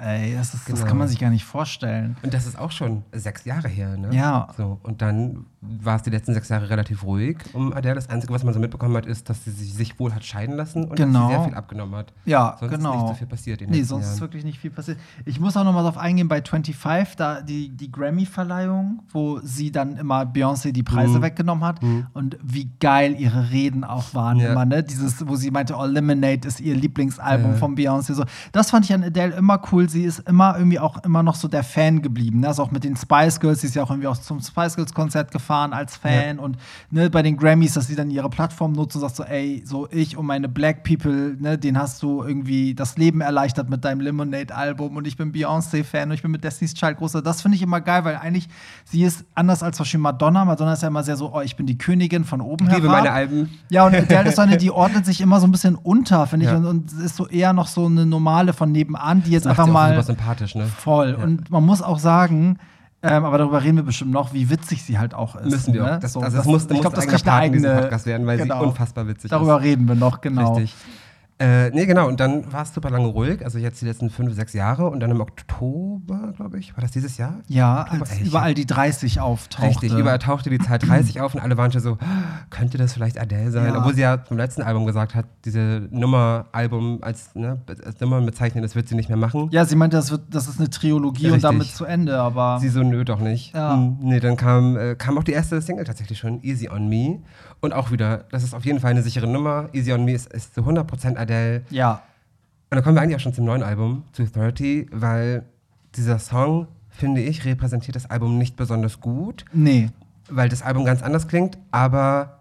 Speaker 3: Mhm.
Speaker 2: Ey. Das, ist, das
Speaker 3: Genau.
Speaker 2: kann man sich gar nicht vorstellen.
Speaker 3: Und das ist auch schon sechs Jahre her, ne?
Speaker 2: Ja.
Speaker 3: So, und dann war es die letzten sechs Jahre relativ ruhig um Adele. Das Einzige, was man so mitbekommen hat, ist, dass sie sich, wohl hat scheiden lassen und
Speaker 2: Genau.
Speaker 3: dass sie sehr viel abgenommen hat.
Speaker 2: Ja,
Speaker 3: Sonst
Speaker 2: genau.
Speaker 3: ist nicht so viel passiert in den
Speaker 2: Nee, sonst ist
Speaker 3: Jahren.
Speaker 2: wirklich nicht viel passiert. Ich muss auch noch mal darauf eingehen bei 25, da die, die Grammy-Verleihung, wo sie dann immer Beyoncé die Preise
Speaker 3: Mhm.
Speaker 2: weggenommen hat und wie geil ihre Reden auch waren
Speaker 3: Ja.
Speaker 2: immer, ne? Dieses, wo sie meinte, Lemonade ist ihr Lieblingsalbum
Speaker 3: Ja.
Speaker 2: von Beyoncé. So. Das fand ich an Adele immer cool. Sie ist immer irgendwie auch immer noch so der Fan geblieben. Ne? Also auch mit den Spice Girls, sie ist ja auch irgendwie auch zum Spice Girls-Konzert gefahren als Fan und ne, bei den Grammys, dass sie dann ihre Plattform nutzt und sagt so, ey, so ich und meine Black People, ne, den hast du irgendwie das Leben erleichtert mit deinem Lemonade-Album und ich bin Beyoncé-Fan und ich bin mit Destiny's Child großer. Das finde ich immer geil, weil eigentlich sie ist anders als zum Beispiel Madonna. Madonna ist ja immer sehr so, oh, ich bin die Königin von oben
Speaker 3: Ich liebe
Speaker 2: herab.
Speaker 3: meine Alben.
Speaker 2: Ja, und Adele ist eine, die ordnet sich immer so ein bisschen unter, finde ich,
Speaker 3: Ja.
Speaker 2: und, und ist so eher noch so eine normale von nebenan, die jetzt
Speaker 3: Macht
Speaker 2: einfach mal
Speaker 3: super sympathisch, ne?
Speaker 2: voll. Und man muss auch sagen, ähm, aber darüber reden wir bestimmt noch, wie witzig sie halt auch ist.
Speaker 3: Müssen wir
Speaker 2: ne?
Speaker 3: auch. Das,
Speaker 2: So,
Speaker 3: also das, muss,
Speaker 2: ich glaube, das kriegt eine eigene
Speaker 3: Podcast werden, weil
Speaker 2: genau.
Speaker 3: sie unfassbar witzig
Speaker 2: Darüber
Speaker 3: ist.
Speaker 2: reden wir noch, genau.
Speaker 3: Richtig. Äh, nee, genau. Und dann war es super lange ruhig. Also jetzt die letzten fünf, sechs Jahre. Und dann im Oktober, glaube ich, war das dieses Jahr?
Speaker 2: Ja,
Speaker 3: Oktober,
Speaker 2: als
Speaker 3: ich
Speaker 2: überall die 30 auftauchte.
Speaker 3: Richtig, überall tauchte die Zahl 30 auf und alle waren schon so, könnte das vielleicht Adele sein?
Speaker 2: Ja.
Speaker 3: Obwohl sie ja zum letzten Album gesagt hat, diese Nummer-Album als, ne, als Nummer bezeichnen, das wird sie nicht mehr machen.
Speaker 2: Ja, sie meinte, das, wird, das ist eine Trilogie und
Speaker 3: Richtig.
Speaker 2: damit zu Ende, aber.
Speaker 3: Sie so, nö, doch nicht.
Speaker 2: Ja.
Speaker 3: Hm, nee, dann kam, äh, kam auch die erste Single tatsächlich schon, Easy on Me. Und auch wieder, das ist auf jeden Fall eine sichere Nummer. Easy on Me ist, ist zu 100% Adele.
Speaker 2: ja.
Speaker 3: Und dann kommen wir eigentlich auch schon zum neuen Album, 230, weil dieser Song, finde ich, repräsentiert das Album nicht besonders gut.
Speaker 2: Nee.
Speaker 3: weil das Album ganz anders klingt, aber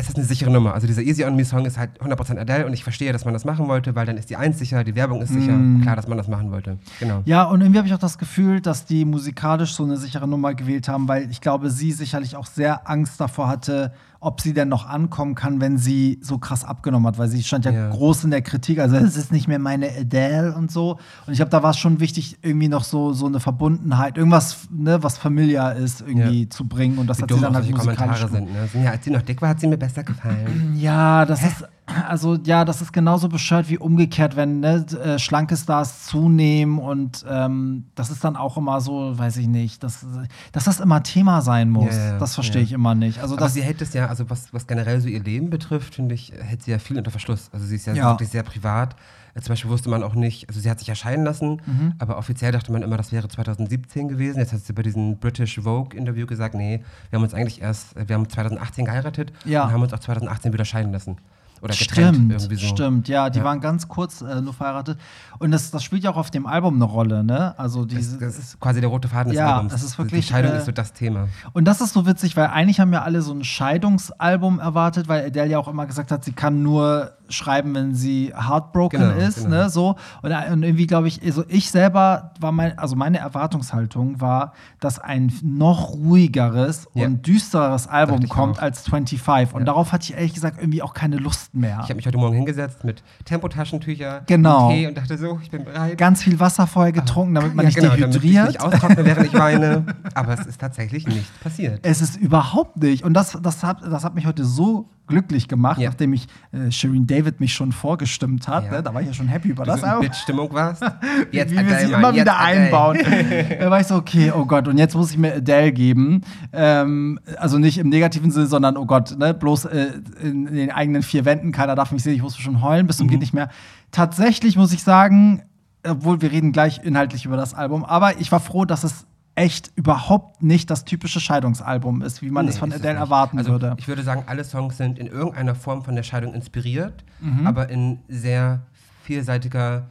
Speaker 3: es ist eine sichere Nummer. Also dieser Easy On Me Song ist halt 100% Adele und ich verstehe, dass man das machen wollte, weil dann ist die Eins sicher, die Werbung ist sicher. Klar, dass man das machen wollte. Genau.
Speaker 2: Ja, und irgendwie habe ich auch das Gefühl, dass die musikalisch so eine sichere Nummer gewählt haben, weil ich glaube, sie sicherlich auch sehr Angst davor hatte, ob sie denn noch ankommen kann, wenn sie so krass abgenommen hat, weil sie stand ja,
Speaker 3: Ja.
Speaker 2: groß in der Kritik, also es ist nicht mehr meine Adele und so. Und ich glaube, da war es schon wichtig, irgendwie noch so, so eine Verbundenheit, irgendwas, ne, was familiar ist, irgendwie
Speaker 3: Ja.
Speaker 2: zu bringen. Und das
Speaker 3: Wie
Speaker 2: hat sie dann halt musikalisch
Speaker 3: Kommentare sind. Ne? Sind Ja, als sie noch dick war, hat sie mir besser gefallen.
Speaker 2: Ja, das ist also ja, das ist genauso bescheuert wie umgekehrt, wenn ne, äh, schlanke Stars zunehmen und ähm, das ist dann auch immer so, weiß ich nicht, dass, dass das immer Thema sein muss.
Speaker 3: Ja,
Speaker 2: das verstehe
Speaker 3: ja.
Speaker 2: ich immer nicht. Also
Speaker 3: Aber sie hält es ja, also was, was generell so ihr Leben betrifft, finde ich, hält sie ja viel unter Verschluss. Also sie ist ja,
Speaker 2: Ja.
Speaker 3: wirklich sehr privat. Äh, Zum Beispiel wusste man auch nicht, also sie hat sich ja scheiden lassen,
Speaker 2: Mhm.
Speaker 3: aber offiziell dachte man immer, das wäre 2017 gewesen. Jetzt hat sie bei diesem British Vogue-Interview gesagt, nee, wir haben uns eigentlich erst, äh, wir haben 2018 geheiratet
Speaker 2: Ja.
Speaker 3: und haben uns auch 2018 wieder scheiden lassen. Oder getrennt
Speaker 2: Stimmt,
Speaker 3: irgendwie so.
Speaker 2: stimmt, ja, die
Speaker 3: Ja.
Speaker 2: waren ganz kurz äh, nur verheiratet. Und das, das spielt ja auch auf dem Album eine Rolle, ne? Also diese,
Speaker 3: Das, das ist quasi der rote Faden des
Speaker 2: Ja,
Speaker 3: Albums.
Speaker 2: es ist
Speaker 3: Die
Speaker 2: wirklich,
Speaker 3: Scheidung
Speaker 2: äh,
Speaker 3: ist so das Thema.
Speaker 2: Und das ist so witzig, weil eigentlich haben ja alle so ein Scheidungsalbum erwartet, weil Adele ja auch immer gesagt hat, sie kann nur schreiben, wenn sie heartbroken
Speaker 3: Genau,
Speaker 2: ist,
Speaker 3: genau.
Speaker 2: ne, so. Und, äh, und irgendwie glaube ich, also ich selber war mein, also meine Erwartungshaltung war, dass ein noch ruhigeres
Speaker 3: Ja.
Speaker 2: und düstereres Album kommt
Speaker 3: auch.
Speaker 2: als 25. Und
Speaker 3: Ja.
Speaker 2: darauf hatte ich ehrlich gesagt irgendwie auch keine Lust mehr.
Speaker 3: Ich habe mich heute Morgen hingesetzt mit Tempotaschentücher,
Speaker 2: Genau.
Speaker 3: Tee und dachte so, ich bin bereit.
Speaker 2: Ganz viel Wasser vorher getrunken, damit man
Speaker 3: ja,
Speaker 2: nicht
Speaker 3: genau, damit ich
Speaker 2: dehydriert.
Speaker 3: nicht austrockne, während ich weine. Aber es ist tatsächlich nicht passiert.
Speaker 2: Es ist überhaupt nicht. Und das, das, hat, das hat mich heute so glücklich gemacht,
Speaker 3: Ja.
Speaker 2: nachdem ich äh, Shirin David mich schon vorgestimmt hat.
Speaker 3: Ja.
Speaker 2: Ne? Da war ich ja schon happy über
Speaker 3: Du
Speaker 2: das
Speaker 3: so. Bitch-Stimmung warst.
Speaker 2: Wie
Speaker 3: Jetzt
Speaker 2: wir
Speaker 3: Adele,
Speaker 2: sie immer wieder
Speaker 3: Adele.
Speaker 2: einbauen. da war ich so, okay, oh Gott, und jetzt muss ich mir Adele geben. Ähm, also nicht im negativen Sinne, sondern, oh Gott, ne, bloß äh, in, in den eigenen vier Wänden, keiner darf mich sehen, ich muss schon heulen, bis zum
Speaker 3: Mhm.
Speaker 2: geht nicht mehr. Tatsächlich muss ich sagen, obwohl wir reden gleich inhaltlich über das Album, aber ich war froh, dass es echt überhaupt nicht das typische Scheidungsalbum ist, wie man es
Speaker 3: Nee,
Speaker 2: von
Speaker 3: es
Speaker 2: Adele
Speaker 3: nicht.
Speaker 2: erwarten
Speaker 3: also,
Speaker 2: würde.
Speaker 3: Ich würde sagen, alle Songs sind in irgendeiner Form von der Scheidung inspiriert,
Speaker 2: Mhm.
Speaker 3: aber in sehr vielseitiger,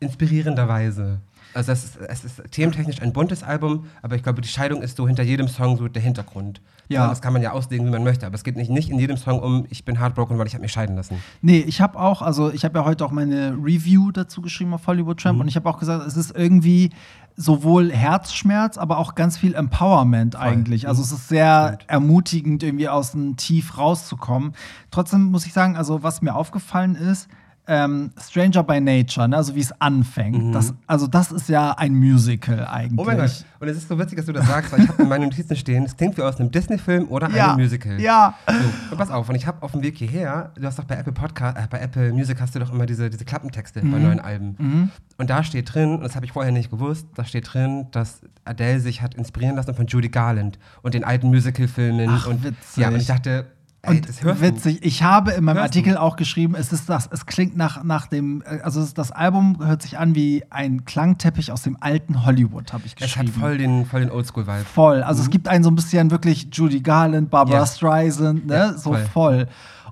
Speaker 3: inspirierender Weise. Also es ist, es ist thementechnisch ein buntes Album, aber ich glaube, die Scheidung ist so hinter jedem Song so der Hintergrund.
Speaker 2: Ja.
Speaker 3: Das kann man ja auslegen, wie man möchte, aber es geht nicht, nicht in jedem Song um, ich bin heartbroken, weil ich habe mich scheiden lassen.
Speaker 2: Nee, ich habe auch, also ich habe ja heute auch meine Review dazu geschrieben auf Hollywood Tramp
Speaker 3: Mhm.
Speaker 2: und ich habe auch gesagt, es ist irgendwie sowohl Herzschmerz, aber auch ganz viel Empowerment eigentlich. Also es ist sehr
Speaker 3: Stimmt.
Speaker 2: ermutigend, irgendwie aus dem Tief rauszukommen. Trotzdem muss ich sagen, also was mir aufgefallen ist, ähm, Stranger by Nature, ne, also wie es anfängt. Das, also das ist ja ein Musical eigentlich.
Speaker 3: Mhm. Oh mein Gott. Und es ist so witzig, dass du das sagst, weil ich habe in meinen Notizen stehen, es klingt wie aus einem Disney-Film oder
Speaker 2: Ja,
Speaker 3: einem Musical.
Speaker 2: ja.
Speaker 3: So, und pass auf, und ich habe auf dem Weg hierher, du hast doch bei Apple Podcast, äh, bei Apple Music hast du doch immer diese, diese Klappentexte
Speaker 2: Mhm.
Speaker 3: bei neuen Alben. Und da steht drin, und das habe ich vorher nicht gewusst, da steht drin, dass Adele sich hat inspirieren lassen von Judy Garland und den alten Musical-Filmen.
Speaker 2: Ach,
Speaker 3: und,
Speaker 2: witzig.
Speaker 3: Ja, und ich dachte, ey,
Speaker 2: Und
Speaker 3: das hörst
Speaker 2: witzig, ich habe in meinem
Speaker 3: Hörst
Speaker 2: Artikel auch geschrieben, es ist das, es klingt nach, nach dem, äh, also das Album hört sich an wie ein Klangteppich aus dem alten Hollywood, habe ich
Speaker 3: du. Es
Speaker 2: geschrieben.
Speaker 3: hat voll den, voll den Oldschool-Vibe.
Speaker 2: Voll. Also es gibt einen so ein bisschen wirklich Judy Garland, Barbara
Speaker 3: Ja.
Speaker 2: Streisand, ne?
Speaker 3: Ja,
Speaker 2: so
Speaker 3: voll.
Speaker 2: voll.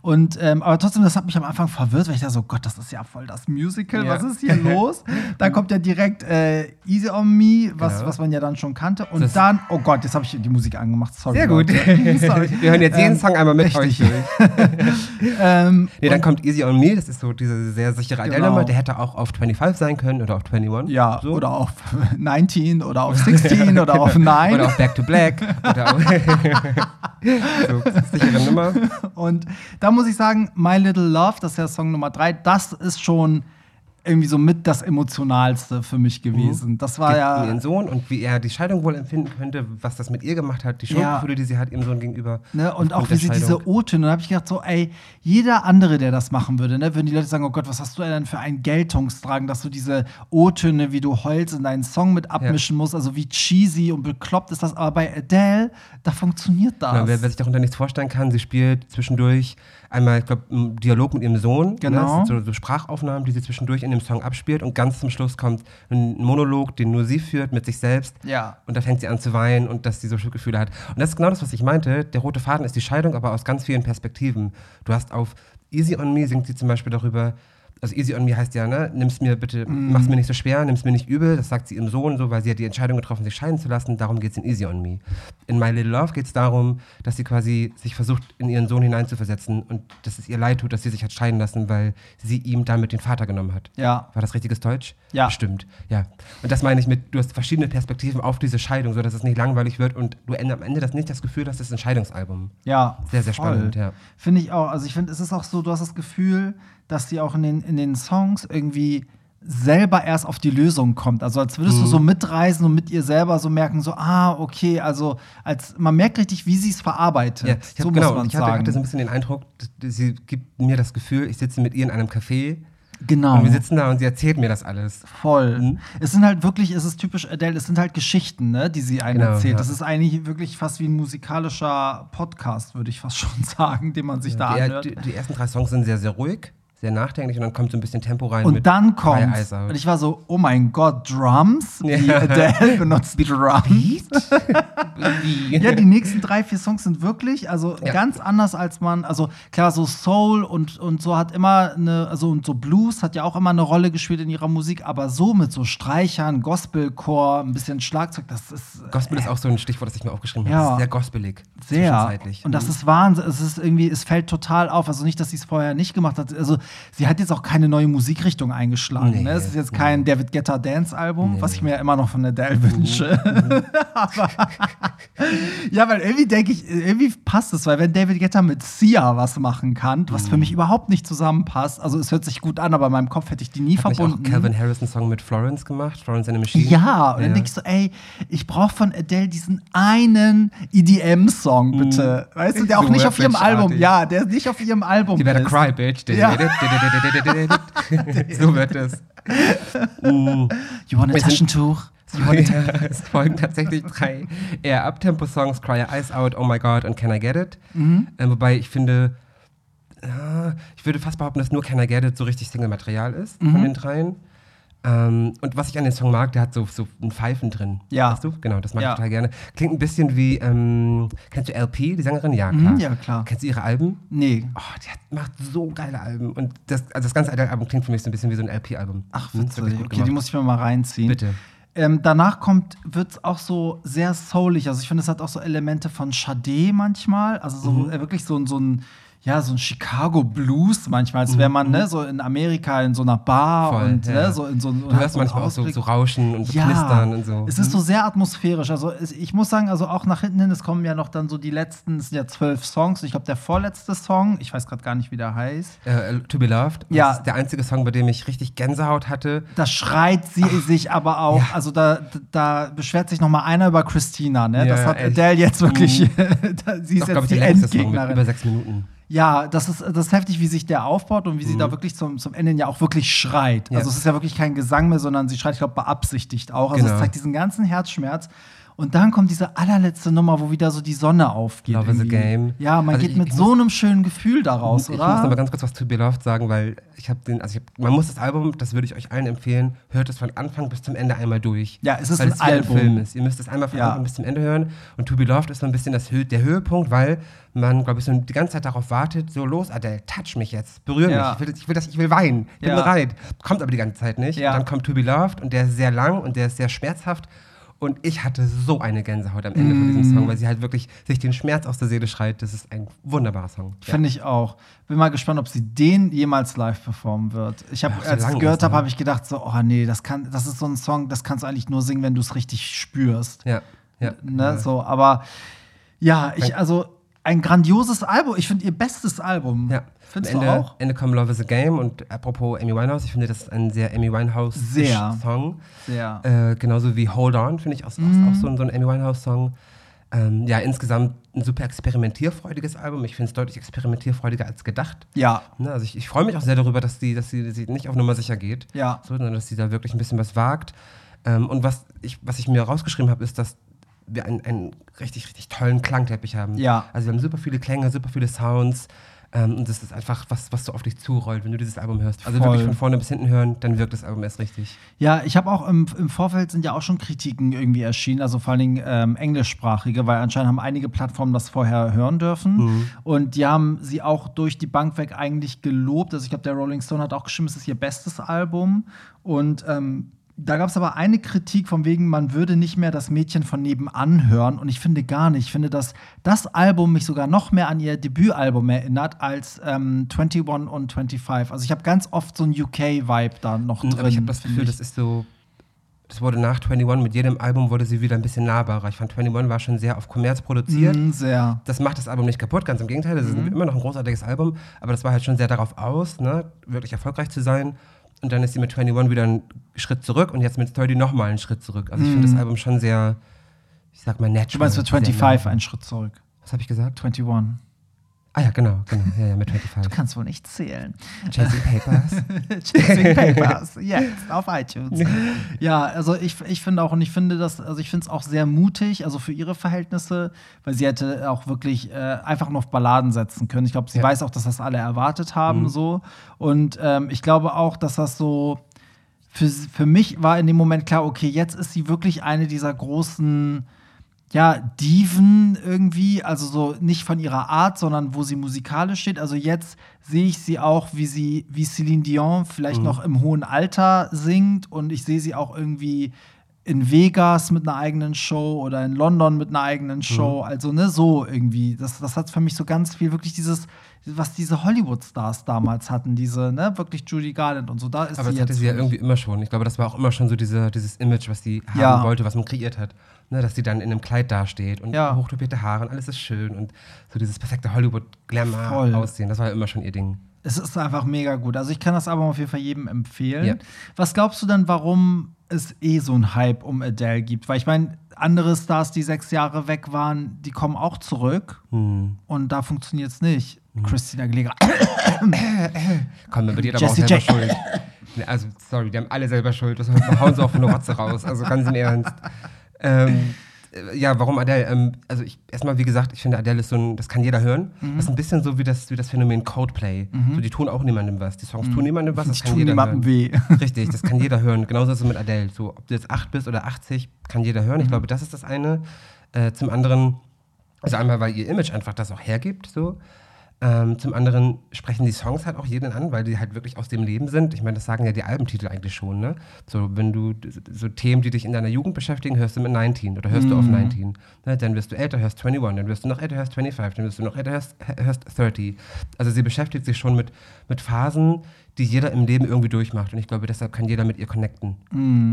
Speaker 2: Und ähm, aber trotzdem, das hat mich am Anfang verwirrt, weil ich dachte so, Gott, das ist ja voll das Musical,
Speaker 3: Ja.
Speaker 2: was ist hier los? Dann kommt ja direkt äh, Easy on Me, was,
Speaker 3: Genau.
Speaker 2: was man ja dann schon kannte. Und
Speaker 3: Das-
Speaker 2: dann, oh Gott, jetzt habe ich die Musik angemacht, sorry.
Speaker 3: Sehr gut.
Speaker 2: Sorry.
Speaker 3: Wir hören jetzt jeden
Speaker 2: Ähm,
Speaker 3: Song einmal mit
Speaker 2: richtig.
Speaker 3: euch durch.
Speaker 2: ähm,
Speaker 3: Nee, dann kommt Easy on Me, das ist so diese sehr sichere
Speaker 2: Genau.
Speaker 3: Adele-Nummer. Der hätte auch auf 25 sein können oder auf 21.
Speaker 2: Ja,
Speaker 3: so.
Speaker 2: oder auf 19 oder auf 16 oder auf 9.
Speaker 3: Oder auf Back to Black. oder auf so, sichere Nummer.
Speaker 2: Und da muss ich sagen, My Little Love, das ist ja Song Nummer 3, das ist schon irgendwie so mit das Emotionalste für mich gewesen. Das war
Speaker 3: um
Speaker 2: ja.
Speaker 3: ihren Sohn und wie er die Scheidung wohl empfinden könnte, was das mit ihr gemacht hat, die
Speaker 2: Ja.
Speaker 3: Schuldgefühle, die sie hat ihrem Sohn gegenüber.
Speaker 2: Ne, und auch wie sie diese O-Töne, da habe ich gedacht, so, ey, jeder andere, der das machen würde, ne, würden die Leute sagen, oh Gott, was hast du denn für einen Geltungstragen, dass du diese O-Töne, wie du heulst, in deinen Song mit abmischen musst, also wie cheesy und bekloppt ist das, aber bei Adele, da funktioniert das.
Speaker 3: Genau, wer, wer sich darunter nichts vorstellen kann, sie spielt zwischendurch einmal, ich glaube, einen Dialog mit ihrem Sohn.
Speaker 2: Genau.
Speaker 3: Ne? Das sind so, so Sprachaufnahmen, die sie zwischendurch in dem Song abspielt und ganz zum Schluss kommt ein Monolog, den nur sie führt mit sich selbst.
Speaker 2: Ja.
Speaker 3: Und da fängt sie an zu weinen und dass sie so Schuldgefühle hat. Und das ist genau das, was ich meinte. Der rote Faden ist die Scheidung, aber aus ganz vielen Perspektiven. Du hast auf Easy on Me singt sie zum Beispiel darüber, also Easy on Me heißt ja, ne, nimm's mir bitte,
Speaker 2: Mhm.
Speaker 3: mach's mir nicht so schwer, nimm's mir nicht übel. Das sagt sie ihrem Sohn so, weil sie hat die Entscheidung getroffen, sich scheiden zu lassen. Darum geht's in Easy on Me. In My Little Love geht's darum, dass sie quasi sich versucht, in ihren Sohn hineinzuversetzen und dass es ihr leid tut, dass sie sich hat scheiden lassen, weil sie ihm damit den Vater genommen hat.
Speaker 2: Ja.
Speaker 3: War das richtiges Deutsch?
Speaker 2: Ja.
Speaker 3: Bestimmt, ja. Und das meine ich mit, du hast verschiedene Perspektiven auf diese Scheidung, so dass es nicht langweilig wird und du am Ende das nicht das Gefühl hast, es ist ein Scheidungsalbum.
Speaker 2: Ja.
Speaker 3: Sehr, sehr
Speaker 2: voll.
Speaker 3: spannend, ja.
Speaker 2: Finde ich auch. Also ich finde, es ist auch so, du hast das Gefühl, dass die auch in den, in den Songs irgendwie selber erst auf die Lösung kommt. Also als würdest du
Speaker 3: Mhm.
Speaker 2: so mitreisen und mit ihr selber so merken, so, ah, okay, also als man merkt richtig, wie sie es verarbeitet.
Speaker 3: Ja, ich
Speaker 2: so
Speaker 3: hab, genau,
Speaker 2: muss man
Speaker 3: ich hatte,
Speaker 2: sagen.
Speaker 3: hatte so ein bisschen den Eindruck, sie gibt mir das Gefühl, ich sitze mit ihr in einem Café
Speaker 2: genau.
Speaker 3: und wir sitzen da und sie erzählt mir das alles.
Speaker 2: Voll.
Speaker 3: Mhm.
Speaker 2: Es sind halt wirklich, es ist typisch Adele, es sind halt Geschichten, ne, die sie einem
Speaker 3: Genau,
Speaker 2: erzählt.
Speaker 3: ja.
Speaker 2: Das ist eigentlich wirklich fast wie ein musikalischer Podcast, würde ich fast schon sagen, den man sich da
Speaker 3: Die,
Speaker 2: anhört.
Speaker 3: die, die ersten drei Songs sind sehr, sehr ruhig, sehr nachdenklich und dann kommt so ein bisschen Tempo rein.
Speaker 2: Und dann kommt, und ich war so, oh mein Gott, Drums?
Speaker 3: Ja.
Speaker 2: Adele benutzt Drums.
Speaker 3: Wie?
Speaker 2: Ja, die nächsten drei, vier Songs sind wirklich, also
Speaker 3: Ja.
Speaker 2: ganz anders als man, also klar, so Soul und, und so hat immer eine, also und so Blues hat ja auch immer eine Rolle gespielt in ihrer Musik, aber so mit so Streichern, Gospelchor, ein bisschen Schlagzeug, das ist
Speaker 3: Gospel ist auch so ein Stichwort, das ich mir aufgeschrieben
Speaker 2: Ja.
Speaker 3: habe. Das ist sehr gospelig.
Speaker 2: sehr. Und das ist Wahnsinn. Es ist irgendwie, es fällt total auf. Also nicht, dass sie es vorher nicht gemacht hat. Also sie hat jetzt auch keine neue Musikrichtung eingeschlagen.
Speaker 3: Nee,
Speaker 2: ne? Es ist jetzt kein David Guetta Dance-Album,
Speaker 3: Nee,
Speaker 2: was ich
Speaker 3: nee.
Speaker 2: mir ja immer noch von Adele wünsche. Aber ja, weil irgendwie denke ich, irgendwie passt es, weil wenn David Guetta mit Sia was machen kann, was für
Speaker 3: Mhm.
Speaker 2: mich überhaupt nicht zusammenpasst, also es hört sich gut an, aber in meinem Kopf hätte ich die nie
Speaker 3: Hat nicht auch
Speaker 2: verbunden.
Speaker 3: Calvin Harris einen Song mit Florence gemacht, Florence and the Machine.
Speaker 2: Ja, und dann denke ich so, ey, ich brauche von Adele diesen einen EDM-Song, bitte. Weißt du, der auch nicht auf ihrem. Album, ja, der nicht auf ihrem Album
Speaker 3: You better
Speaker 2: ist.
Speaker 3: cry, bitch.
Speaker 2: Ja.
Speaker 3: So wird es. Mm.
Speaker 2: You want a Taschentuch?
Speaker 3: Es folgen tatsächlich drei eher Abtempo-Songs, Cry Your Eyes Out, Oh My God und Can I Get It.
Speaker 2: Mhm.
Speaker 3: Ähm, wobei ich finde, äh, ich würde fast behaupten, dass nur Can I Get It so richtig Single-Material ist
Speaker 2: Mhm.
Speaker 3: von den dreien. Ähm, und was ich an den Song mag, der hat so, so einen Pfeifen drin.
Speaker 2: Ja.
Speaker 3: Weißt du? Genau, das mag
Speaker 2: Ja.
Speaker 3: ich total gerne. Klingt ein bisschen wie, ähm, kennst du LP, die Sängerin? Ja, klar.
Speaker 2: Mhm, ja, klar.
Speaker 3: Kennst du ihre Alben?
Speaker 2: Nee.
Speaker 3: Oh, die hat, macht so geile Alben. Und das, also das ganze alte Album klingt für mich so ein bisschen wie so ein LP-Album.
Speaker 2: Ach,
Speaker 3: Hm,
Speaker 2: witzig.
Speaker 3: gut
Speaker 2: Okay, die muss ich mir mal reinziehen.
Speaker 3: Bitte.
Speaker 2: Ähm, danach kommt, wird es auch so sehr soulig. Also ich finde, es hat auch so Elemente von Sade manchmal. Also so
Speaker 3: Mhm.
Speaker 2: äh, wirklich so, ein- so ein, ja, so ein Chicago Blues manchmal, als wäre man ne, so in Amerika in so einer Bar
Speaker 3: Mhm. Voll,
Speaker 2: und
Speaker 3: ja.
Speaker 2: ne, so in so
Speaker 3: Du hörst manchmal auch so, so Rauschen und so Knistern und so.
Speaker 2: Es ist so sehr atmosphärisch. Also ich muss sagen, also auch nach hinten hin, es kommen ja noch dann so die letzten, es sind ja zwölf Songs. Ich glaube, der vorletzte Song, ich weiß gerade gar nicht, wie der heißt.
Speaker 3: Äh, to Be Loved.
Speaker 2: Ja.
Speaker 3: Das ist der einzige Song, bei dem ich richtig Gänsehaut hatte.
Speaker 2: Da schreit sie sich aber auch,
Speaker 3: Ja.
Speaker 2: also da, da beschwert sich noch mal einer über Christina, ne?
Speaker 3: Ja,
Speaker 2: das hat
Speaker 3: echt.
Speaker 2: Adele jetzt wirklich, da, sie ist
Speaker 3: Doch, glaube
Speaker 2: jetzt
Speaker 3: ich,
Speaker 2: die
Speaker 3: der längste Song mit
Speaker 2: Endgegnerin.
Speaker 3: über sechs Minuten.
Speaker 2: Ja, das ist, das ist heftig, wie sich der aufbaut und wie sie da wirklich zum, zum Ende ja auch wirklich schreit.
Speaker 3: Mhm. Ja.
Speaker 2: Also es ist ja wirklich kein Gesang mehr, sondern sie schreit, ich glaube, beabsichtigt auch. Also es
Speaker 3: Genau.
Speaker 2: zeigt diesen ganzen Herzschmerz. Und dann kommt diese allerletzte Nummer, wo wieder so die Sonne aufgeht.
Speaker 3: Love is a. Game.
Speaker 2: Ja, man
Speaker 3: Also
Speaker 2: geht
Speaker 3: ich-
Speaker 2: mit
Speaker 3: ich
Speaker 2: so einem schönen Gefühl daraus,
Speaker 3: ich muss aber
Speaker 2: oder?
Speaker 3: ganz kurz was To Be Loved sagen, weil ich habe den, also ich hab, man muss das Album, das würde ich euch allen empfehlen, hört es von Anfang bis zum Ende einmal durch.
Speaker 2: Ja, es ist
Speaker 3: weil
Speaker 2: ein
Speaker 3: es wie ein
Speaker 2: Album.
Speaker 3: Film ist. Ihr müsst es einmal von
Speaker 2: Ja.
Speaker 3: Anfang bis zum Ende hören. Und To Be Loved ist so ein bisschen das, der Höhepunkt, weil man, glaube ich, so die ganze Zeit darauf wartet, so los, Adele, touch mich jetzt, berühr
Speaker 2: Ja.
Speaker 3: mich, ich will, ich will, das, ich will weinen, ich bin
Speaker 2: Ja.
Speaker 3: bereit. Kommt aber die ganze Zeit nicht.
Speaker 2: Ja.
Speaker 3: Und dann kommt To Be Loved und der ist sehr lang und der ist sehr schmerzhaft. Und ich hatte so eine Gänsehaut am Ende von
Speaker 2: Mm.
Speaker 3: diesem Song, weil sie halt wirklich sich den Schmerz aus der Seele schreit. Das ist ein wunderbarer Song. Ja.
Speaker 2: Finde ich auch. Bin mal gespannt, ob sie den jemals live performen wird. Ich habe, als ich es gehört habe, habe ich gedacht so, oh nee, das kann, das ist so ein Song, das kannst du eigentlich nur singen, wenn du es richtig spürst.
Speaker 3: Ja, ja.
Speaker 2: Ne,
Speaker 3: ja.
Speaker 2: so, aber ja, ich, also ein grandioses Album. Ich finde ihr bestes Album.
Speaker 3: Ja.
Speaker 2: Findest
Speaker 3: Am
Speaker 2: du
Speaker 3: Ende,
Speaker 2: auch?
Speaker 3: Ende kommt Love is a Game und apropos Amy Winehouse, ich finde, das ist ein sehr Amy Winehouse
Speaker 2: Sehr.
Speaker 3: Song.
Speaker 2: Sehr.
Speaker 3: Äh, genauso wie Hold On, finde ich auch,
Speaker 2: Mhm.
Speaker 3: auch so, ein- so ein Amy Winehouse-Song. Ähm, ja, insgesamt ein super experimentierfreudiges Album. Ich finde es deutlich experimentierfreudiger als gedacht.
Speaker 2: ja,
Speaker 3: Ne, also ich, ich freue mich auch sehr darüber, dass sie dass sie, sie nicht auf Nummer sicher geht,
Speaker 2: Ja.
Speaker 3: sondern dass sie da wirklich ein bisschen was wagt. Ähm, und was ich, was ich mir rausgeschrieben habe, ist, dass wir einen, einen richtig, richtig tollen Klangteppich haben.
Speaker 2: Ja.
Speaker 3: Also wir haben super viele Klänge, super viele Sounds. Ähm, und das ist einfach was, was so auf dich zurollt, wenn du dieses Album hörst. Also
Speaker 2: Voll.
Speaker 3: wirklich von vorne bis hinten hören, dann wirkt das Album erst richtig.
Speaker 2: Ja, ich habe auch im, im Vorfeld sind ja auch schon Kritiken irgendwie erschienen, also vor allen Dingen ähm, englischsprachige, weil anscheinend haben einige Plattformen das vorher hören dürfen.
Speaker 3: Mhm.
Speaker 2: Und die haben sie auch durch die Bank weg eigentlich gelobt. Also ich glaube, der Rolling Stone hat auch geschrieben, es ist ihr bestes Album. Und ähm, da gab es aber eine Kritik von wegen, man würde nicht mehr das Mädchen von nebenan hören. Und ich finde gar nicht. Ich finde, dass das Album mich sogar noch mehr an ihr Debütalbum erinnert als ähm, 21 und 25. Also ich habe ganz oft so einen UK-Vibe da noch drin.
Speaker 3: Aber ich habe das Gefühl, das ist so. Das wurde nach 21, mit jedem Album wurde sie wieder ein bisschen nahbarer. Ich fand 21 war schon sehr auf Kommerz produziert.
Speaker 2: Mhm, sehr.
Speaker 3: Das macht das Album nicht kaputt, ganz im Gegenteil. Das ist immer noch ein großartiges Album, aber das war halt schon sehr darauf aus, ne, wirklich erfolgreich zu sein. Und dann ist sie mit 21 wieder einen Schritt zurück und jetzt mit 30 nochmal einen Schritt zurück. Also ich finde das Album schon sehr, ich sag mal, natural.
Speaker 2: Du meinst für
Speaker 3: sehr
Speaker 2: 25
Speaker 3: nah.
Speaker 2: einen Schritt zurück.
Speaker 3: Was habe ich gesagt?
Speaker 2: 21.
Speaker 3: Ah ja, genau, genau. Ja, ja, mit 25.
Speaker 2: Kannst wohl nicht zählen.
Speaker 3: Chasing Papers.
Speaker 2: Chasing Papers, jetzt auf iTunes. Ja, also ich, ich finde auch, und ich finde das, also ich finde es auch sehr mutig, also für ihre Verhältnisse, weil sie hätte auch wirklich äh, einfach nur auf Balladen setzen können. Ich glaube, sie
Speaker 3: Ja.
Speaker 2: weiß auch, dass das alle erwartet haben,
Speaker 3: Mhm.
Speaker 2: so. Und ähm, ich glaube auch, dass das so. Für, für mich war in dem Moment klar, okay, jetzt ist sie wirklich eine dieser großen ja, Diven irgendwie, also so nicht von ihrer Art, sondern wo sie musikalisch steht. Also jetzt sehe ich sie auch, wie sie, wie Celine Dion vielleicht noch im hohen Alter singt und ich sehe sie auch irgendwie in Vegas mit einer eigenen Show oder in London mit einer eigenen Show. Also, ne, so irgendwie. Das, das hat für mich so ganz viel wirklich dieses, was diese Hollywood-Stars damals hatten, diese, ne, wirklich Judy Garland und so. Da ist
Speaker 3: Aber
Speaker 2: sie
Speaker 3: das hatte sie ja irgendwie immer schon. Ich glaube, das war auch immer schon so diese, dieses Image, was sie haben
Speaker 2: Ja.
Speaker 3: wollte, was man kreiert hat. Ne, dass sie dann in einem Kleid dasteht und
Speaker 2: Ja.
Speaker 3: hochtopierte Haare und alles ist schön und so dieses perfekte. Hollywood-Glamour-Aussehen. Das war ja immer schon ihr Ding.
Speaker 2: Es ist einfach mega gut. Also ich kann das Album auf jeden Fall jedem empfehlen.
Speaker 3: Ja.
Speaker 2: Was glaubst du denn, warum es eh so einen Hype um Adele gibt? Weil ich meine, andere Stars, die sechs Jahre weg waren, die kommen auch zurück
Speaker 3: Hm.
Speaker 2: und da funktioniert es nicht. Christina Aguilera.
Speaker 3: Komm, dann wird jeder aber auch selber
Speaker 2: J.
Speaker 3: schuld. Also, sorry, die haben alle selber Schuld. Das hauen sie auch von der Rotze raus. Also ganz im Ernst. Ähm, äh, ja, warum Adele? Ähm, also ich erstmal, wie gesagt, ich finde Adele ist so ein, das kann jeder hören.
Speaker 2: Mhm.
Speaker 3: Das ist ein bisschen so wie das, wie das Phänomen Coldplay. So, die tun auch niemandem was. Die Songs tun niemandem was, das
Speaker 2: Die
Speaker 3: kann
Speaker 2: tun
Speaker 3: jeder
Speaker 2: niemandem
Speaker 3: hören.
Speaker 2: weh.
Speaker 3: Richtig, das kann jeder hören. Genauso ist es mit Adele. So, ob du jetzt 8 bist oder 80, kann jeder hören. Ich glaube, das ist das eine. Äh, zum anderen, also einmal, weil ihr Image einfach das auch hergibt, so. Ähm, zum anderen sprechen die Songs halt auch jeden an, weil die halt wirklich aus dem Leben sind. Ich meine, das sagen ja die Albentitel eigentlich schon, ne? So, wenn du so Themen, die dich in deiner Jugend beschäftigen, hörst du mit 19 oder hörst du auf 19. Ne? Dann wirst du älter, hörst 21, dann wirst du noch älter, hörst 25, dann wirst du noch älter, hörst, hörst 30. Also sie beschäftigt sich schon mit, mit Phasen, die jeder im Leben irgendwie durchmacht. Und ich glaube, deshalb kann jeder mit ihr connecten.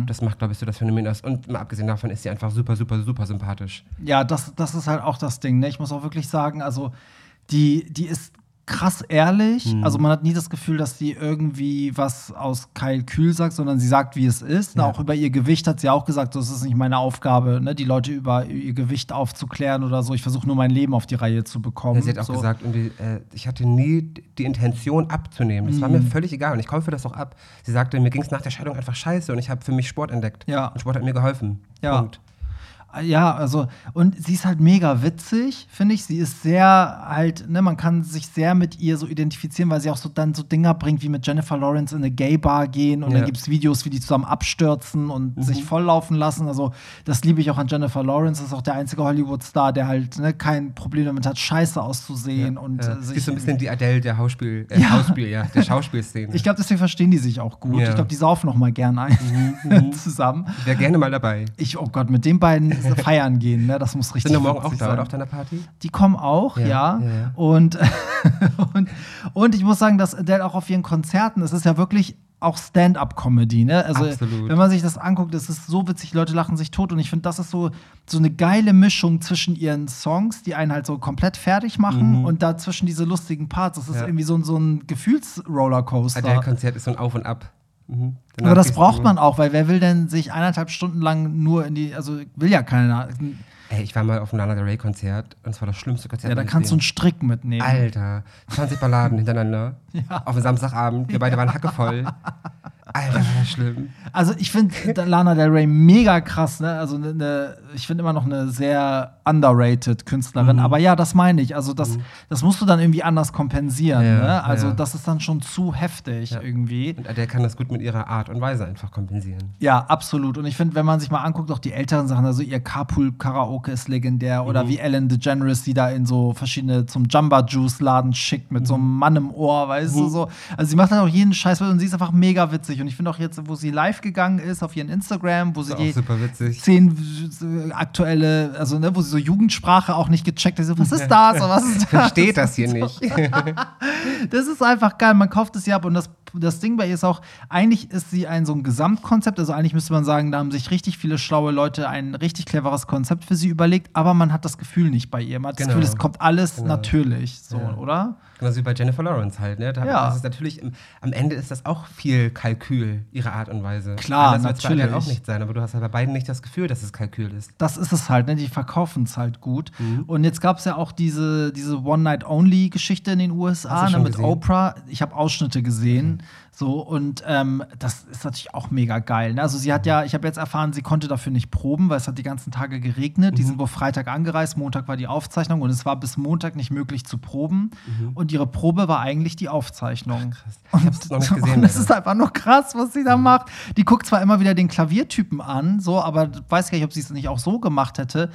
Speaker 3: Das macht, glaube ich, so das Phänomen aus. Und mal abgesehen davon ist sie einfach super, super, super sympathisch.
Speaker 2: Ja, das, das ist halt auch das Ding. Ne? Ich muss auch wirklich sagen, also die, die ist krass ehrlich.
Speaker 3: Mhm.
Speaker 2: Also man hat nie das Gefühl, dass die irgendwie was aus Kalkül sagt, sondern sie sagt, wie es ist.
Speaker 3: Ja.
Speaker 2: Auch über ihr Gewicht hat sie auch gesagt, das ist nicht meine Aufgabe, ne? die Leute über ihr Gewicht aufzuklären oder so. Ich versuche nur mein Leben auf die Reihe zu bekommen.
Speaker 3: Ja, sie hat auch
Speaker 2: so.
Speaker 3: gesagt, irgendwie, äh, ich hatte nie die Intention abzunehmen. Das war
Speaker 2: Mhm.
Speaker 3: mir völlig egal und ich kaufe das auch ab. Sie sagte, mir ging es nach der Scheidung einfach scheiße und ich habe für mich Sport entdeckt.
Speaker 2: Ja.
Speaker 3: Und Sport hat mir geholfen.
Speaker 2: Ja.
Speaker 3: Punkt.
Speaker 2: Ja, also, und sie ist halt mega witzig, finde ich. Sie ist sehr halt, ne, man kann sich sehr mit ihr so identifizieren, weil sie auch so dann so Dinger bringt, wie mit Jennifer Lawrence in eine Gay-Bar gehen und
Speaker 3: Ja.
Speaker 2: dann gibt es Videos, wie die zusammen abstürzen und
Speaker 3: Mhm.
Speaker 2: sich volllaufen lassen. Also, das liebe ich auch an Jennifer Lawrence. Das ist auch der einzige Hollywood-Star, der halt ne, kein Problem damit hat, scheiße auszusehen und
Speaker 3: Ja. Sie ist so ein bisschen die Adele der Schauspiel, äh,
Speaker 2: Ja.
Speaker 3: Schauspiel, ja, der Schauspielszene.
Speaker 2: ich glaube, deswegen verstehen die sich auch gut.
Speaker 3: Ja.
Speaker 2: Ich glaube, die saufen noch mal gern ein
Speaker 3: Mhm.
Speaker 2: zusammen.
Speaker 3: Ich wäre gerne mal dabei.
Speaker 2: Ich, oh Gott, mit den beiden feiern gehen, ne? Das muss richtig
Speaker 3: Sind morgen auch da,
Speaker 2: sein.
Speaker 3: oder auf deiner Party?
Speaker 2: Die kommen auch, ja.
Speaker 3: Ja, ja.
Speaker 2: Und, und, und ich muss sagen, dass Adele auch auf ihren Konzerten, es ist ja wirklich auch Stand-up-Comedy, ne? Also,
Speaker 3: Absolut.
Speaker 2: wenn man sich das anguckt, es ist so witzig, Leute lachen sich tot. Und ich finde, das ist so, so eine geile Mischung zwischen ihren Songs, die einen halt so komplett fertig machen, und dazwischen diese lustigen Parts. Das ist
Speaker 3: Mhm. Ja.
Speaker 2: irgendwie so, ein- so ein Gefühlsrollercoaster.
Speaker 3: Adele-Konzert ist so ein Auf und Ab. Mhm.
Speaker 2: Aber das braucht man auch, weil wer will denn sich eineinhalb Stunden lang nur in die, also will ja keiner.
Speaker 3: Ey, ich war mal auf einem Lana Del Rey Konzert und es war das schlimmste Konzert.
Speaker 2: Ja, da kannst du einen. Strick mitnehmen.
Speaker 3: Alter, 20 Balladen hintereinander.
Speaker 2: Ja.
Speaker 3: Auf einem Samstagabend. Wir beide waren hackevoll. Alter, war schlimm.
Speaker 2: Also ich finde Lana Del Rey mega krass, ne? Also ne, ne, ich finde immer noch eine sehr underrated Künstlerin.
Speaker 3: Mhm.
Speaker 2: Aber ja, das meine ich. Also das, das musst du dann irgendwie anders kompensieren.
Speaker 3: Ja,
Speaker 2: ne? Also
Speaker 3: ja.
Speaker 2: das ist dann schon zu heftig
Speaker 3: Ja.
Speaker 2: irgendwie.
Speaker 3: Und Adele kann das gut mit ihrer Art und Weise einfach kompensieren.
Speaker 2: Ja, absolut. Und ich finde, wenn man sich mal anguckt, auch die älteren Sachen, also ihr Carpool-Karaoke ist legendär
Speaker 3: Mhm.
Speaker 2: oder wie Ellen DeGeneres, die da in so verschiedene zum Jumba-Juice-Laden schickt mit so
Speaker 3: Mhm.
Speaker 2: einem Mann im Ohr, weißt du so. Also sie macht halt auch jeden Scheiß und sie ist einfach mega witzig. Und ich finde auch jetzt, wo sie live gegangen ist auf ihren Instagram, wo sie die zehn äh, aktuelle, also ne, wo sie so Jugendsprache auch nicht gecheckt hat. So, was ist das? Oder was ist das?
Speaker 3: Versteht das hier nicht.
Speaker 2: Das ist einfach geil. Man kauft es ja ab. Und das, das Ding bei ihr ist auch, eigentlich ist sie ein so ein Gesamtkonzept. Also eigentlich müsste man sagen, da haben sich richtig viele schlaue Leute ein richtig cleveres Konzept für sie überlegt. Aber man hat das Gefühl nicht bei ihr. Man hat das
Speaker 3: Genau.
Speaker 2: Gefühl, es kommt alles
Speaker 3: Genau.
Speaker 2: natürlich. So,
Speaker 3: Ja.
Speaker 2: oder?
Speaker 3: Genauso wie bei Jennifer Lawrence halt, ne? Da,
Speaker 2: Ja.
Speaker 3: Das ist natürlich, im, am Ende ist das auch viel Kalkül, ihre Art und Weise.
Speaker 2: Klar,
Speaker 3: bei Adele
Speaker 2: natürlich.
Speaker 3: auch nicht sein, aber du hast halt bei beiden nicht das Gefühl, dass es Kalkül ist.
Speaker 2: Das ist es halt, ne? Die verkaufen es halt gut.
Speaker 3: Mhm.
Speaker 2: Und jetzt gab es ja auch diese, diese One-Night-Only-Geschichte in den USA ne, mit
Speaker 3: gesehen?
Speaker 2: Oprah. Ich habe Ausschnitte gesehen. So, und ähm, das ist natürlich auch mega geil. Ne? Also sie hat ja, ich habe jetzt erfahren, sie konnte dafür nicht proben, weil es hat die ganzen Tage geregnet. Die
Speaker 3: Mhm.
Speaker 2: sind wohl Freitag angereist, Montag war die Aufzeichnung und es war bis Montag nicht möglich zu proben. Und ihre Probe war eigentlich die Aufzeichnung.
Speaker 3: Mhm. krass. Ich hab's noch nicht gesehen,
Speaker 2: Und
Speaker 3: leider.
Speaker 2: ist einfach nur krass, was sie da macht. Die guckt zwar immer wieder den Klaviertypen an, so, aber weiß gar nicht, ob sie es nicht auch so gemacht hätte.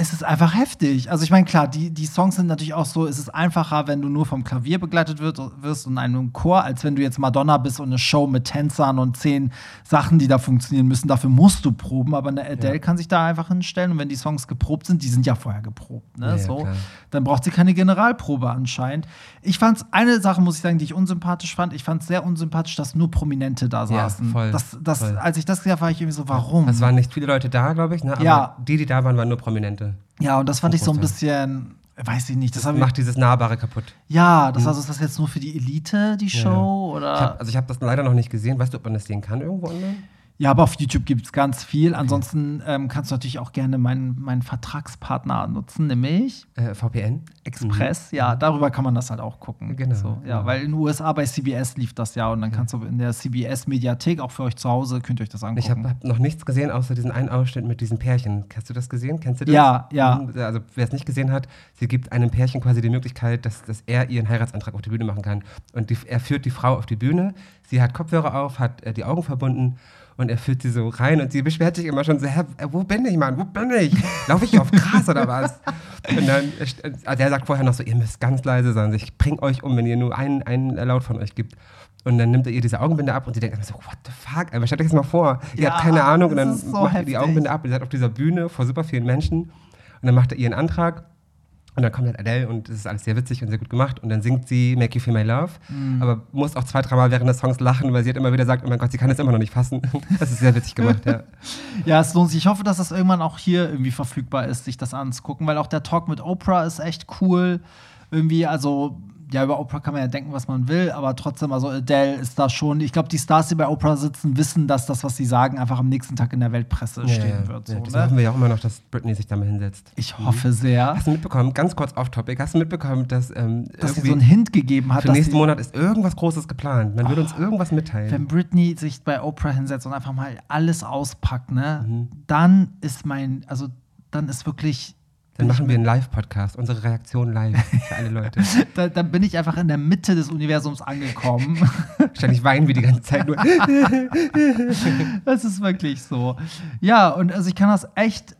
Speaker 2: Es ist einfach heftig. Also ich meine, klar, die, die Songs sind natürlich auch so, es ist einfacher, wenn du nur vom Klavier begleitet wird, wirst und einem Chor, als wenn du jetzt Madonna bist und eine Show mit Tänzern und zehn Sachen, die da funktionieren müssen. Dafür musst du proben, aber eine Adele
Speaker 3: Ja.
Speaker 2: kann sich da einfach hinstellen und wenn die Songs geprobt sind, die sind ja vorher geprobt, ne?
Speaker 3: Ja, ja,
Speaker 2: so,
Speaker 3: klar.
Speaker 2: dann braucht sie keine Generalprobe anscheinend. Ich fand eine Sache, muss ich sagen, die ich unsympathisch fand. Ich fand es sehr unsympathisch, dass nur Prominente da
Speaker 3: Ja,
Speaker 2: saßen.
Speaker 3: voll,
Speaker 2: das, das,
Speaker 3: voll.
Speaker 2: Als ich das gesehen habe, war ich irgendwie so, warum?
Speaker 3: Es waren nicht viele Leute da, glaube ich, ne? aber
Speaker 2: Ja.
Speaker 3: die, die da waren, waren nur Prominente.
Speaker 2: Ja, und das fand ich so ein bisschen, weiß ich nicht, das,
Speaker 3: Das macht dieses Nahbare kaputt.
Speaker 2: Ja, das war so, ist das jetzt nur für die Elite, die Show? Oder?
Speaker 3: Ich hab, also ich habe das leider noch nicht gesehen. Weißt du, ob man das sehen kann irgendwo online?
Speaker 2: Ja, aber auf YouTube gibt es ganz viel. Ansonsten ähm, kannst du natürlich auch gerne meinen, meinen Vertragspartner nutzen, nämlich
Speaker 3: Äh, VPN?
Speaker 2: Express. Ja, darüber kann man das halt auch gucken.
Speaker 3: Genau,
Speaker 2: So, ja,
Speaker 3: genau.
Speaker 2: weil in den USA bei CBS lief das ja und dann kannst du in der CBS-Mediathek, auch für euch zu Hause, könnt ihr euch das angucken.
Speaker 3: Ich habe hab noch nichts gesehen, außer diesen einen Ausschnitt mit diesen Pärchen. Hast du das gesehen? Kennst du das?
Speaker 2: Ja, ja.
Speaker 3: Mhm, Also, wer es nicht gesehen hat, sie gibt einem Pärchen quasi die Möglichkeit, dass, dass er ihren Heiratsantrag auf die Bühne machen kann. Und die, er führt die Frau auf die Bühne, sie hat Kopfhörer auf, hat äh, die Augen verbunden und er führt sie so rein und sie beschwert sich immer schon so: Hä, äh, wo bin ich, Mann? Wo bin ich? Laufe ich auf Gras oder was? Und dann, äh, also er sagt vorher noch so: Ihr müsst ganz leise sein. Ich bring euch um, wenn ihr nur einen, einen Laut von euch gibt. Und dann nimmt er ihr diese Augenbinde ab und sie denkt immer so, what the fuck? Aber stellt euch das mal vor. Ihr
Speaker 2: Ja,
Speaker 3: habt keine Ahnung und dann
Speaker 2: so
Speaker 3: macht ihr die
Speaker 2: heftig.
Speaker 3: Augenbinde ab ihr seid auf dieser Bühne vor super vielen Menschen. Und dann macht er ihren Antrag und dann kommt halt Adele und es ist alles sehr witzig und sehr gut gemacht. Und dann singt sie Make You Feel My Love,
Speaker 2: Mhm.
Speaker 3: aber muss auch zwei, dreimal während des Songs lachen, weil sie hat immer wieder sagt, oh mein Gott, sie kann es immer noch nicht fassen. Das ist sehr witzig gemacht, ja.
Speaker 2: Ja, es lohnt sich. Ich hoffe, dass das irgendwann auch hier irgendwie verfügbar ist, sich das anzugucken, weil auch der Talk mit Oprah ist echt cool. Irgendwie, also, ja, über Oprah kann man ja denken, was man will, aber trotzdem, also Adele ist da schon. Ich glaube, die Stars, die bei Oprah sitzen, wissen, dass das, was sie sagen, einfach am nächsten Tag in der Weltpresse stehen
Speaker 3: ja,
Speaker 2: wird.
Speaker 3: ja.
Speaker 2: So,
Speaker 3: das
Speaker 2: ne?
Speaker 3: hoffen wir ja auch immer noch, dass Britney sich da mal hinsetzt.
Speaker 2: Ich hoffe sehr,
Speaker 3: Hast du mitbekommen, ganz kurz off-topic, hast du mitbekommen, dass, ähm,
Speaker 2: dass sie so einen Hint gegeben hat,
Speaker 3: für nächsten Monat ist irgendwas Großes geplant. Man würde uns irgendwas mitteilen.
Speaker 2: wenn Britney sich bei Oprah hinsetzt und einfach mal alles auspackt, ne,
Speaker 3: Mhm.
Speaker 2: dann ist mein, also dann ist wirklich
Speaker 3: Dann machen wir einen Live-Podcast, unsere Reaktion live für alle Leute.
Speaker 2: da, dann bin ich einfach in der Mitte des Universums angekommen.
Speaker 3: Wahrscheinlich weinen wir die ganze Zeit nur.
Speaker 2: das ist wirklich so. Ja, und also ich kann das echt,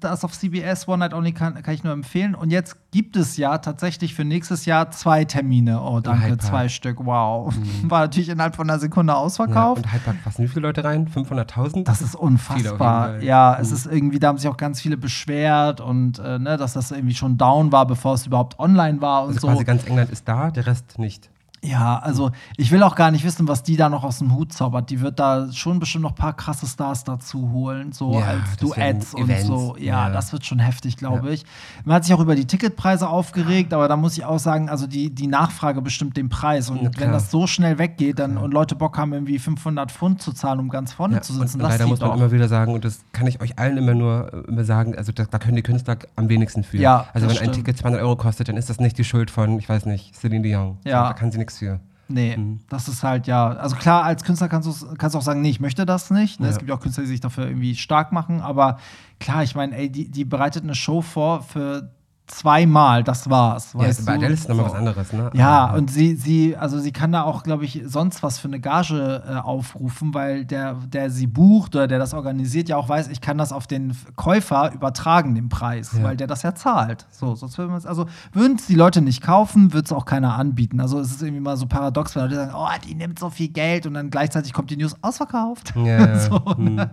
Speaker 2: das auf CBS One Night Only kann, kann ich nur empfehlen. Und jetzt gibt es ja tatsächlich für nächstes Jahr zwei Termine. Oh, danke,
Speaker 3: Hyde Park.
Speaker 2: zwei Stück. Wow. War natürlich innerhalb von einer Sekunde
Speaker 3: Ja,
Speaker 2: ausverkauft.
Speaker 3: und Hyde Park passen wie viele Leute rein? 500.000?
Speaker 2: Das ist unfassbar. Ja, es
Speaker 3: Mhm.
Speaker 2: ist irgendwie, da haben sich auch ganz viele beschwert und äh, ne, dass das irgendwie schon down war, bevor es überhaupt online war und
Speaker 3: Also
Speaker 2: so.
Speaker 3: quasi ganz England ist da, der Rest nicht.
Speaker 2: Ja, also ich will auch gar nicht wissen, was die da noch aus dem Hut zaubert. Die wird da schon bestimmt noch ein paar krasse Stars dazu holen, so
Speaker 3: Ja,
Speaker 2: als Duets und
Speaker 3: Events.
Speaker 2: so. Ja,
Speaker 3: Ja.
Speaker 2: das wird schon heftig, glaube
Speaker 3: Ja.
Speaker 2: ich. Man hat sich auch über die Ticketpreise aufgeregt, aber da muss ich auch sagen, also die, die Nachfrage bestimmt den Preis. Und
Speaker 3: klar.
Speaker 2: wenn das so schnell weggeht dann, und Leute Bock haben, irgendwie 500 Pfund zu zahlen, um ganz vorne zu sitzen,
Speaker 3: und
Speaker 2: das
Speaker 3: leider muss man
Speaker 2: doch.
Speaker 3: immer wieder sagen, und das kann ich euch allen immer nur äh, immer sagen, also da, da können die Künstler am wenigsten für.
Speaker 2: Ja,
Speaker 3: also wenn ein
Speaker 2: stimmt.
Speaker 3: Ticket 200 Euro kostet, dann ist das nicht die Schuld von, ich weiß nicht, Celine Dion.
Speaker 2: Ja.
Speaker 3: Da kann sie nichts für.
Speaker 2: Nee,
Speaker 3: Mhm.
Speaker 2: das ist halt ja. Also klar, als Künstler kannst du kannst du auch sagen, nee, ich möchte das nicht. Ne?
Speaker 3: Ja.
Speaker 2: Es gibt ja auch Künstler, die sich dafür irgendwie stark machen, aber klar, ich meine, ey, die, die bereitet eine Show vor für zweimal, das war's.
Speaker 3: Ja,
Speaker 2: weißt
Speaker 3: bei? Adele ist nochmal was anderes, ne?
Speaker 2: Ja,
Speaker 3: Aber-
Speaker 2: und sie, sie, also sie kann da auch, glaube ich, sonst was für eine Gage äh, aufrufen, weil der, der sie bucht oder der das organisiert, ja auch weiß, ich kann das auf den Käufer übertragen, den Preis,
Speaker 3: Ja.
Speaker 2: weil der das ja zahlt. So, sonst würden es, also würden es die Leute nicht kaufen, wird es auch keiner anbieten. Also es ist irgendwie mal so paradox, weil Leute sagen, oh, die nimmt so viel Geld und dann gleichzeitig kommt die News ausverkauft.
Speaker 3: Ja, ja.
Speaker 2: so, ne?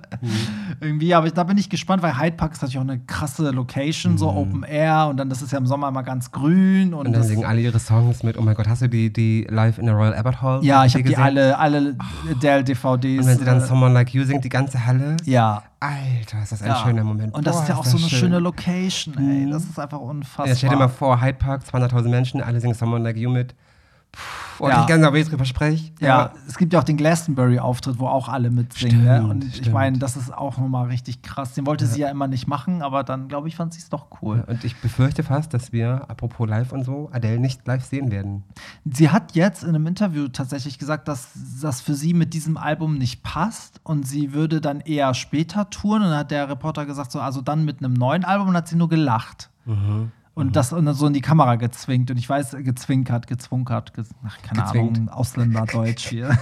Speaker 2: Irgendwie, aber ich, da bin ich gespannt, weil Hyde Park ist natürlich auch eine krasse Location, so Open Air und dann das ist ja im Sommer immer ganz grün und,
Speaker 3: Und dann singen alle ihre Songs mit, oh mein Gott, hast du die, die live in der Royal Albert Hall?
Speaker 2: Ja, ich habe die alle, alle Adele-DVDs.
Speaker 3: Und wenn sie dann
Speaker 2: äh,
Speaker 3: Someone Like You singt, die ganze Halle.
Speaker 2: ja.
Speaker 3: Alter, ist das ein
Speaker 2: ja.
Speaker 3: schöner Moment.
Speaker 2: Und das
Speaker 3: Boah,
Speaker 2: ist ja auch
Speaker 3: das
Speaker 2: so eine
Speaker 3: schön.
Speaker 2: schöne Location, ey. Das ist einfach unfassbar.
Speaker 3: Ja, stell dir mal vor, Hyde Park, 200.000 Menschen, alle singen Someone Like You mit. Puh, und
Speaker 2: Ja.
Speaker 3: ich kann da drüber spreche.
Speaker 2: Ja, es gibt ja auch den Glastonbury-Auftritt, wo auch alle mitsingen. Ne?
Speaker 3: Stimmt,
Speaker 2: Und ich
Speaker 3: stimmt.
Speaker 2: meine, das ist auch nochmal richtig krass. Den wollte sie ja immer nicht machen, aber dann, glaube ich, fand sie es doch cool.
Speaker 3: Und ich befürchte fast, dass wir, apropos live und so, Adele nicht live sehen werden.
Speaker 2: Sie hat jetzt in einem Interview tatsächlich gesagt, dass das für sie mit diesem Album nicht passt und sie würde dann eher später touren. Und dann hat der Reporter gesagt, so, also dann mit einem neuen Album und hat sie nur gelacht. Und das und dann so in die Kamera gezwinkt. Und ich weiß, gezwinkert, gezwunkert, ge ach, keine
Speaker 3: Gezwinkt.
Speaker 2: Ahnung, Ausländerdeutsch hier.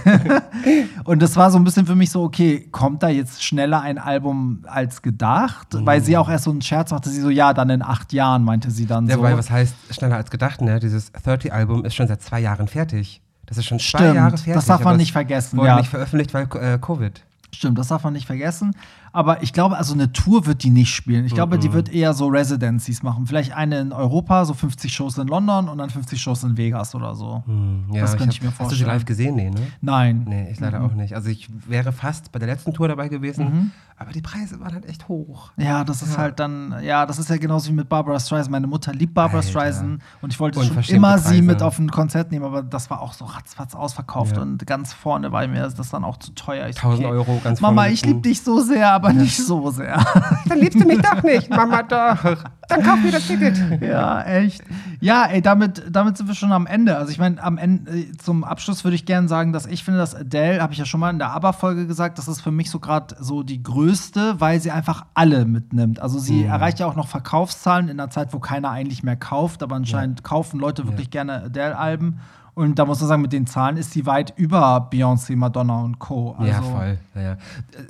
Speaker 2: und das war so ein bisschen für mich so, okay, kommt da jetzt schneller ein Album als gedacht? Weil sie auch erst so einen Scherz machte, sie so, ja, dann in acht Jahren, meinte sie dann
Speaker 3: Ja,
Speaker 2: so.
Speaker 3: weil was heißt schneller als gedacht, ne? Dieses 30-Album ist schon seit zwei Jahren fertig. Das ist schon zwei
Speaker 2: Stimmt,
Speaker 3: Jahre fertig.
Speaker 2: das darf man nicht vergessen,
Speaker 3: Wurde
Speaker 2: ja.
Speaker 3: nicht veröffentlicht, weil äh, Covid.
Speaker 2: Stimmt, das darf man nicht vergessen. Aber ich glaube, also eine Tour wird die nicht spielen. Ich glaube, die wird eher so Residencies machen. Vielleicht eine in Europa, so 50 Shows in London und dann 50 Shows in Vegas oder so.
Speaker 3: Hm, ja,
Speaker 2: Das könnte
Speaker 3: hab-
Speaker 2: ich mir
Speaker 3: Hast du sie
Speaker 2: vorstellen.
Speaker 3: live gesehen? Nee, ne?
Speaker 2: Nein.
Speaker 3: Nee, ich leider auch nicht. Also ich wäre fast bei der letzten Tour dabei gewesen, aber die Preise waren halt echt hoch.
Speaker 2: Ja, das ist
Speaker 3: Ja.
Speaker 2: halt dann, ja, das ist ja genauso wie mit Barbara Streisand. Meine Mutter liebt Barbara
Speaker 3: Alter.
Speaker 2: Streisand und ich wollte schon immer sie
Speaker 3: Preise.
Speaker 2: mit auf ein Konzert nehmen, aber das war auch so ratzfatz ausverkauft
Speaker 3: Ja.
Speaker 2: und ganz vorne war mir das dann auch zu teuer. Ich so,
Speaker 3: 1000 Euro ganz
Speaker 2: Mama, ich liebe dich so sehr, aber nicht so sehr.
Speaker 3: Dann liebst du mich doch nicht, Mama doch. Dann kauf mir das Ticket.
Speaker 2: Ja, echt. Ja, ey, damit, damit sind wir schon am Ende. Also ich meine, am Ende, äh, zum Abschluss würde ich gerne sagen, dass ich finde, dass Adele, habe ich ja schon mal in der ABBA-Folge gesagt, das ist für mich so gerade so die größte, weil sie einfach alle mitnimmt. Also sie erreicht ja auch noch Verkaufszahlen in einer Zeit, wo keiner eigentlich mehr kauft, aber anscheinend kaufen Leute wirklich gerne Adele-Alben. Und da muss man sagen, mit den Zahlen ist sie weit über Beyoncé, Madonna und Co. Also,
Speaker 3: ja, voll. Ja, ja. Äh,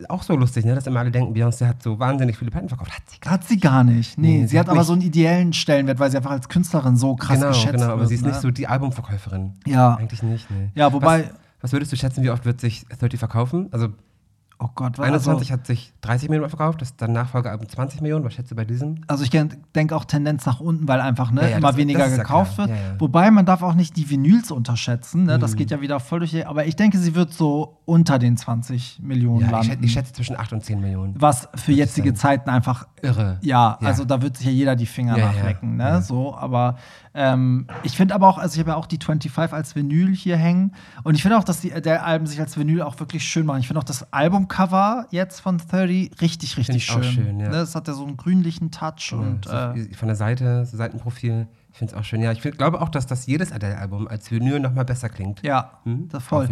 Speaker 3: Auch so lustig, ne? dass immer alle denken, Beyoncé hat so wahnsinnig viele Platten verkauft. Hat sie gar
Speaker 2: Hat sie gar nicht. Nee,
Speaker 3: Nee,
Speaker 2: sie
Speaker 3: sie
Speaker 2: hat
Speaker 3: hat
Speaker 2: aber so einen ideellen Stellenwert, weil sie einfach als Künstlerin so krass
Speaker 3: Genau,
Speaker 2: geschätzt
Speaker 3: genau, aber
Speaker 2: wird.
Speaker 3: sie ist
Speaker 2: ne?
Speaker 3: nicht so die Albumverkäuferin.
Speaker 2: Ja.
Speaker 3: Eigentlich nicht, ne.
Speaker 2: Ja, wobei-
Speaker 3: Was, was würdest du schätzen, wie oft wird sich 30 verkaufen? Also
Speaker 2: Oh Gott, was
Speaker 3: 21
Speaker 2: also,
Speaker 3: hat sich 30 Millionen verkauft, das dann Nachfolgealbum 20 Millionen. Was schätzt du bei diesem?
Speaker 2: also ich denke auch Tendenz nach unten, weil einfach ne,
Speaker 3: Ja, ja,
Speaker 2: immer
Speaker 3: das-
Speaker 2: weniger
Speaker 3: das ist ja
Speaker 2: gekauft wird.
Speaker 3: Ja, ja.
Speaker 2: Wobei man darf auch nicht die Vinyls unterschätzen. Ne?
Speaker 3: Mhm.
Speaker 2: Das geht ja wieder voll durch. die- Aber ich denke, sie wird so unter den 20 Millionen
Speaker 3: Ja, ich,
Speaker 2: landen.
Speaker 3: schätze, ich schätze zwischen 8 und 10 Millionen.
Speaker 2: was für jetzige. Zeiten einfach
Speaker 3: Irre.
Speaker 2: Ja, also da wird sich ja jeder die Finger nachlecken, ne? So, aber ähm, ich finde aber auch, also ich habe ja auch die 25 als Vinyl hier hängen und ich finde auch, dass die der Alben sich als Vinyl auch wirklich schön machen. Ich finde auch das Albumcover jetzt von 30 richtig, richtig
Speaker 3: ich
Speaker 2: schön.
Speaker 3: auch schön, ja.
Speaker 2: ne? Das hat ja so einen grünlichen Touch und
Speaker 3: so
Speaker 2: äh,
Speaker 3: von der Seite, so Seitenprofil. Ich finde es auch schön. Ja, ich find, glaube auch, dass das jedes Adele-Album als Vinyl noch mal besser klingt.
Speaker 2: ja,
Speaker 3: Hm?
Speaker 2: das voll.
Speaker 3: Auf.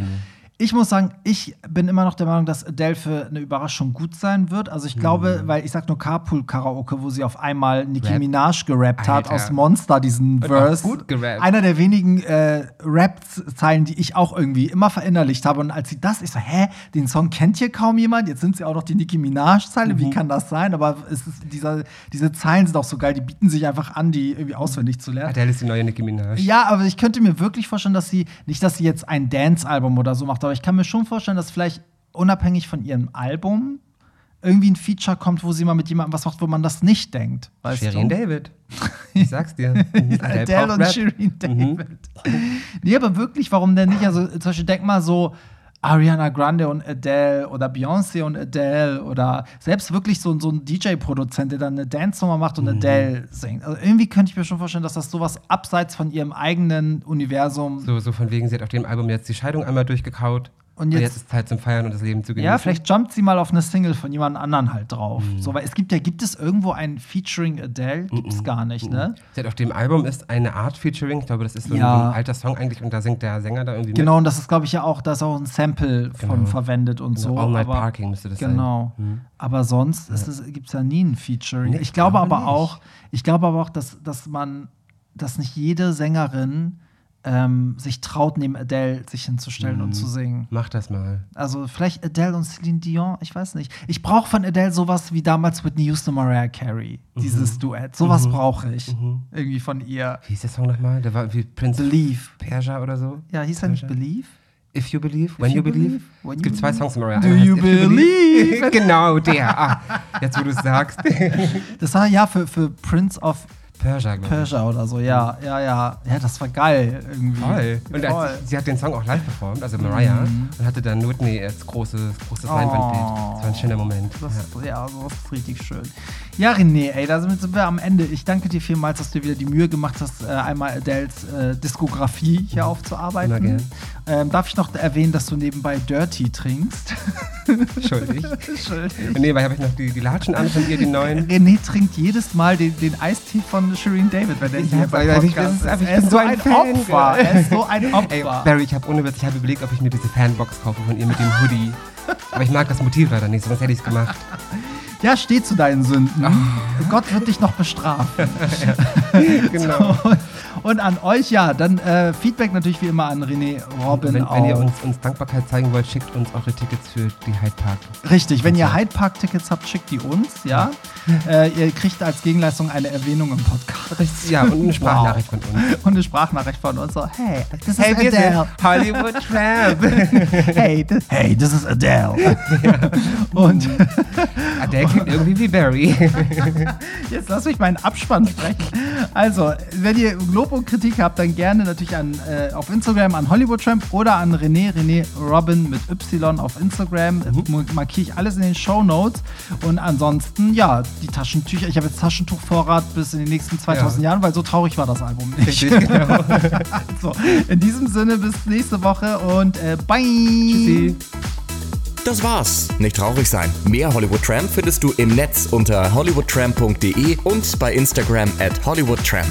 Speaker 2: Ich muss sagen, ich bin immer noch der Meinung, dass Adele für eine Überraschung gut sein wird. Also ich glaube, weil ich sag nur Carpool Karaoke, wo sie auf einmal Nicki.
Speaker 3: Rap.
Speaker 2: Minaj gerappt hat
Speaker 3: Alter.
Speaker 2: aus Monster, diesen
Speaker 3: auch
Speaker 2: Verse.
Speaker 3: gut gerappt.
Speaker 2: Einer der wenigen äh, Rap-Zeilen, die ich auch irgendwie immer verinnerlicht habe. Und als sie das, ich so, hä, den Song kennt hier kaum jemand. Jetzt sind sie auch noch die Nicki Minaj-Zeile.
Speaker 3: Mhm.
Speaker 2: Wie kann das sein? Aber es ist dieser, diese Zeilen sind auch so geil. Die bieten sich einfach an, die irgendwie auswendig zu lernen.
Speaker 3: Adele ist die neue Nicki Minaj.
Speaker 2: Ja, aber ich könnte mir wirklich vorstellen, dass sie, nicht, dass sie jetzt ein Dance-Album oder so macht, aber ich kann mir schon vorstellen, dass vielleicht unabhängig von ihrem Album irgendwie ein Feature kommt, wo sie mal mit jemandem was macht, wo man das nicht denkt. Weißt
Speaker 3: Shirin
Speaker 2: du?
Speaker 3: David. Ich sag's dir. Mhm,
Speaker 2: Adele und
Speaker 3: Rap.
Speaker 2: Shirin
Speaker 3: Mhm.
Speaker 2: David. Nee, aber wirklich, warum denn nicht? Also zum Beispiel denk mal so Ariana Grande und Adele oder Beyoncé und Adele oder selbst wirklich so, so ein DJ-Produzent, der dann eine Dance-Nummer macht
Speaker 3: Mhm.
Speaker 2: und Adele singt. Also irgendwie könnte ich mir schon vorstellen, dass das sowas abseits von ihrem eigenen Universum
Speaker 3: So, so von wegen, sie hat auf dem Album jetzt die Scheidung einmal durchgekaut.
Speaker 2: Und
Speaker 3: Und
Speaker 2: jetzt,
Speaker 3: jetzt ist Zeit zum Feiern und das Leben zu genießen.
Speaker 2: ja, vielleicht jumpt sie mal auf eine Single von jemand anderen halt drauf.
Speaker 3: Mhm.
Speaker 2: So, weil es gibt ja, gibt es irgendwo ein Featuring Adele? Gibt es gar nicht, ne?
Speaker 3: Sie hat auf dem Album ist eine Art Featuring. Ich glaube, das ist so,
Speaker 2: Ja.
Speaker 3: ein, so ein alter Song eigentlich und da singt der Sänger da irgendwie
Speaker 2: Genau, und das ist, glaube ich, ja auch, da ist auch ein Sample von
Speaker 3: Genau.
Speaker 2: verwendet und
Speaker 3: mit.
Speaker 2: so.
Speaker 3: All Night Parking müsste das
Speaker 2: Genau.
Speaker 3: sein. Mhm.
Speaker 2: Aber sonst gibt es ja nie ein Featuring.
Speaker 3: Nee,
Speaker 2: ich glaube
Speaker 3: glaube
Speaker 2: aber
Speaker 3: nicht.
Speaker 2: auch, ich glaube aber auch, dass, dass man, dass nicht jede Sängerin ähm, sich traut, neben Adele sich hinzustellen
Speaker 3: Mhm.
Speaker 2: und zu singen.
Speaker 3: Mach das mal.
Speaker 2: Also vielleicht Adele und Celine Dion, ich weiß nicht. Ich brauche von Adele sowas wie damals Whitney Houston und Mariah Carey.
Speaker 3: Mhm.
Speaker 2: Dieses Duett. Sowas brauche ich. Irgendwie von ihr.
Speaker 3: Wie hieß der Song nochmal? Der war irgendwie Prince
Speaker 2: Believe.
Speaker 3: Persia oder so.
Speaker 2: Ja, hieß er nicht Believe?
Speaker 3: If You Believe, When
Speaker 2: you
Speaker 3: You Believe.
Speaker 2: believe,
Speaker 3: es gibt zwei. Songs von Mariah.
Speaker 2: Do you believe?
Speaker 3: genau, der. Ah, jetzt, wo du es sagst.
Speaker 2: Das war ja für, für Prince of
Speaker 3: Persia.
Speaker 2: Persia oder so, ja, ja, ja. Ja, das war geil irgendwie.
Speaker 3: Voll. Und
Speaker 2: Voll.
Speaker 3: als, sie hat den Song auch live performt, also Mariah, und hatte dann Whitney als großes, großes Leinwandbild. Das war ein schöner Moment.
Speaker 2: Das,
Speaker 3: Ja.
Speaker 2: ja, sowas ist richtig schön. Ja, René, ey, da sind wir am Ende. Ich danke dir vielmals, dass du wieder die Mühe gemacht hast, äh, einmal Adeles äh, Diskografie hier aufzuarbeiten. Ähm, darf ich noch erwähnen, dass du nebenbei Dirty trinkst?
Speaker 3: Schuldig.
Speaker 2: Entschuldigung.
Speaker 3: Und nebenbei habe ich noch die, die Latschen an von ihr, die neuen.
Speaker 2: René trinkt jedes Mal den, den Eistee von Shireen David, wenn er
Speaker 3: Ich
Speaker 2: hier beim
Speaker 3: das ist
Speaker 2: Podcast ist.
Speaker 3: ich
Speaker 2: ist
Speaker 3: bin
Speaker 2: so
Speaker 3: so ein
Speaker 2: ein Opfer. Er ist so ein
Speaker 3: Ey,
Speaker 2: Opfer.
Speaker 3: Barry, ich habe ohne Witz, ich habe überlegt, ob ich mir diese Fanbox kaufe von ihr mit dem Hoodie. Aber ich mag das Motiv leider nicht, sonst hätte ich es gemacht.
Speaker 2: Ja, steh zu deinen Sünden.
Speaker 3: Ah.
Speaker 2: Gott wird dich noch bestrafen.
Speaker 3: Genau.
Speaker 2: Und an euch, ja, dann äh, Feedback natürlich wie immer an René Robin
Speaker 3: Wenn, wenn ihr uns, uns Dankbarkeit zeigen wollt, schickt uns eure Tickets für die Hyde Park.
Speaker 2: Richtig, wenn ihr Hyde Park Tickets habt, schickt die uns, ja. Äh, ihr kriegt als Gegenleistung eine Erwähnung im Podcast.
Speaker 3: Ja, und eine Sprachnachricht von uns.
Speaker 2: Und eine Sprachnachricht von uns so, hey, is
Speaker 3: Hey, wir
Speaker 2: Adele.
Speaker 3: Hollywood Tramp.
Speaker 2: Hey, this, hey, this is Adele. Und
Speaker 3: der klingt irgendwie wie Barry.
Speaker 2: Jetzt lass mich meinen Abspann sprechen. Also, wenn ihr Lob und Kritik habt, dann gerne natürlich an, äh, auf Instagram an Hollywood Tramp oder an René, René Robin mit Y auf Instagram.
Speaker 3: Mhm.
Speaker 2: Markiere ich alles in den Show Notes. Und ansonsten, ja, die Taschentücher. Ich habe jetzt Taschentuchvorrat bis in die nächsten 2000
Speaker 3: Ja.
Speaker 2: Jahren, weil so traurig war das Album nicht.
Speaker 3: Genau.
Speaker 2: also, in diesem Sinne, bis nächste Woche und äh, bye.
Speaker 3: Tschüssi.
Speaker 1: Das war's. Nicht traurig sein. Mehr Hollywood Tramp findest du im Netz unter hollywoodtramp.de und bei Instagram at hollywoodtramp.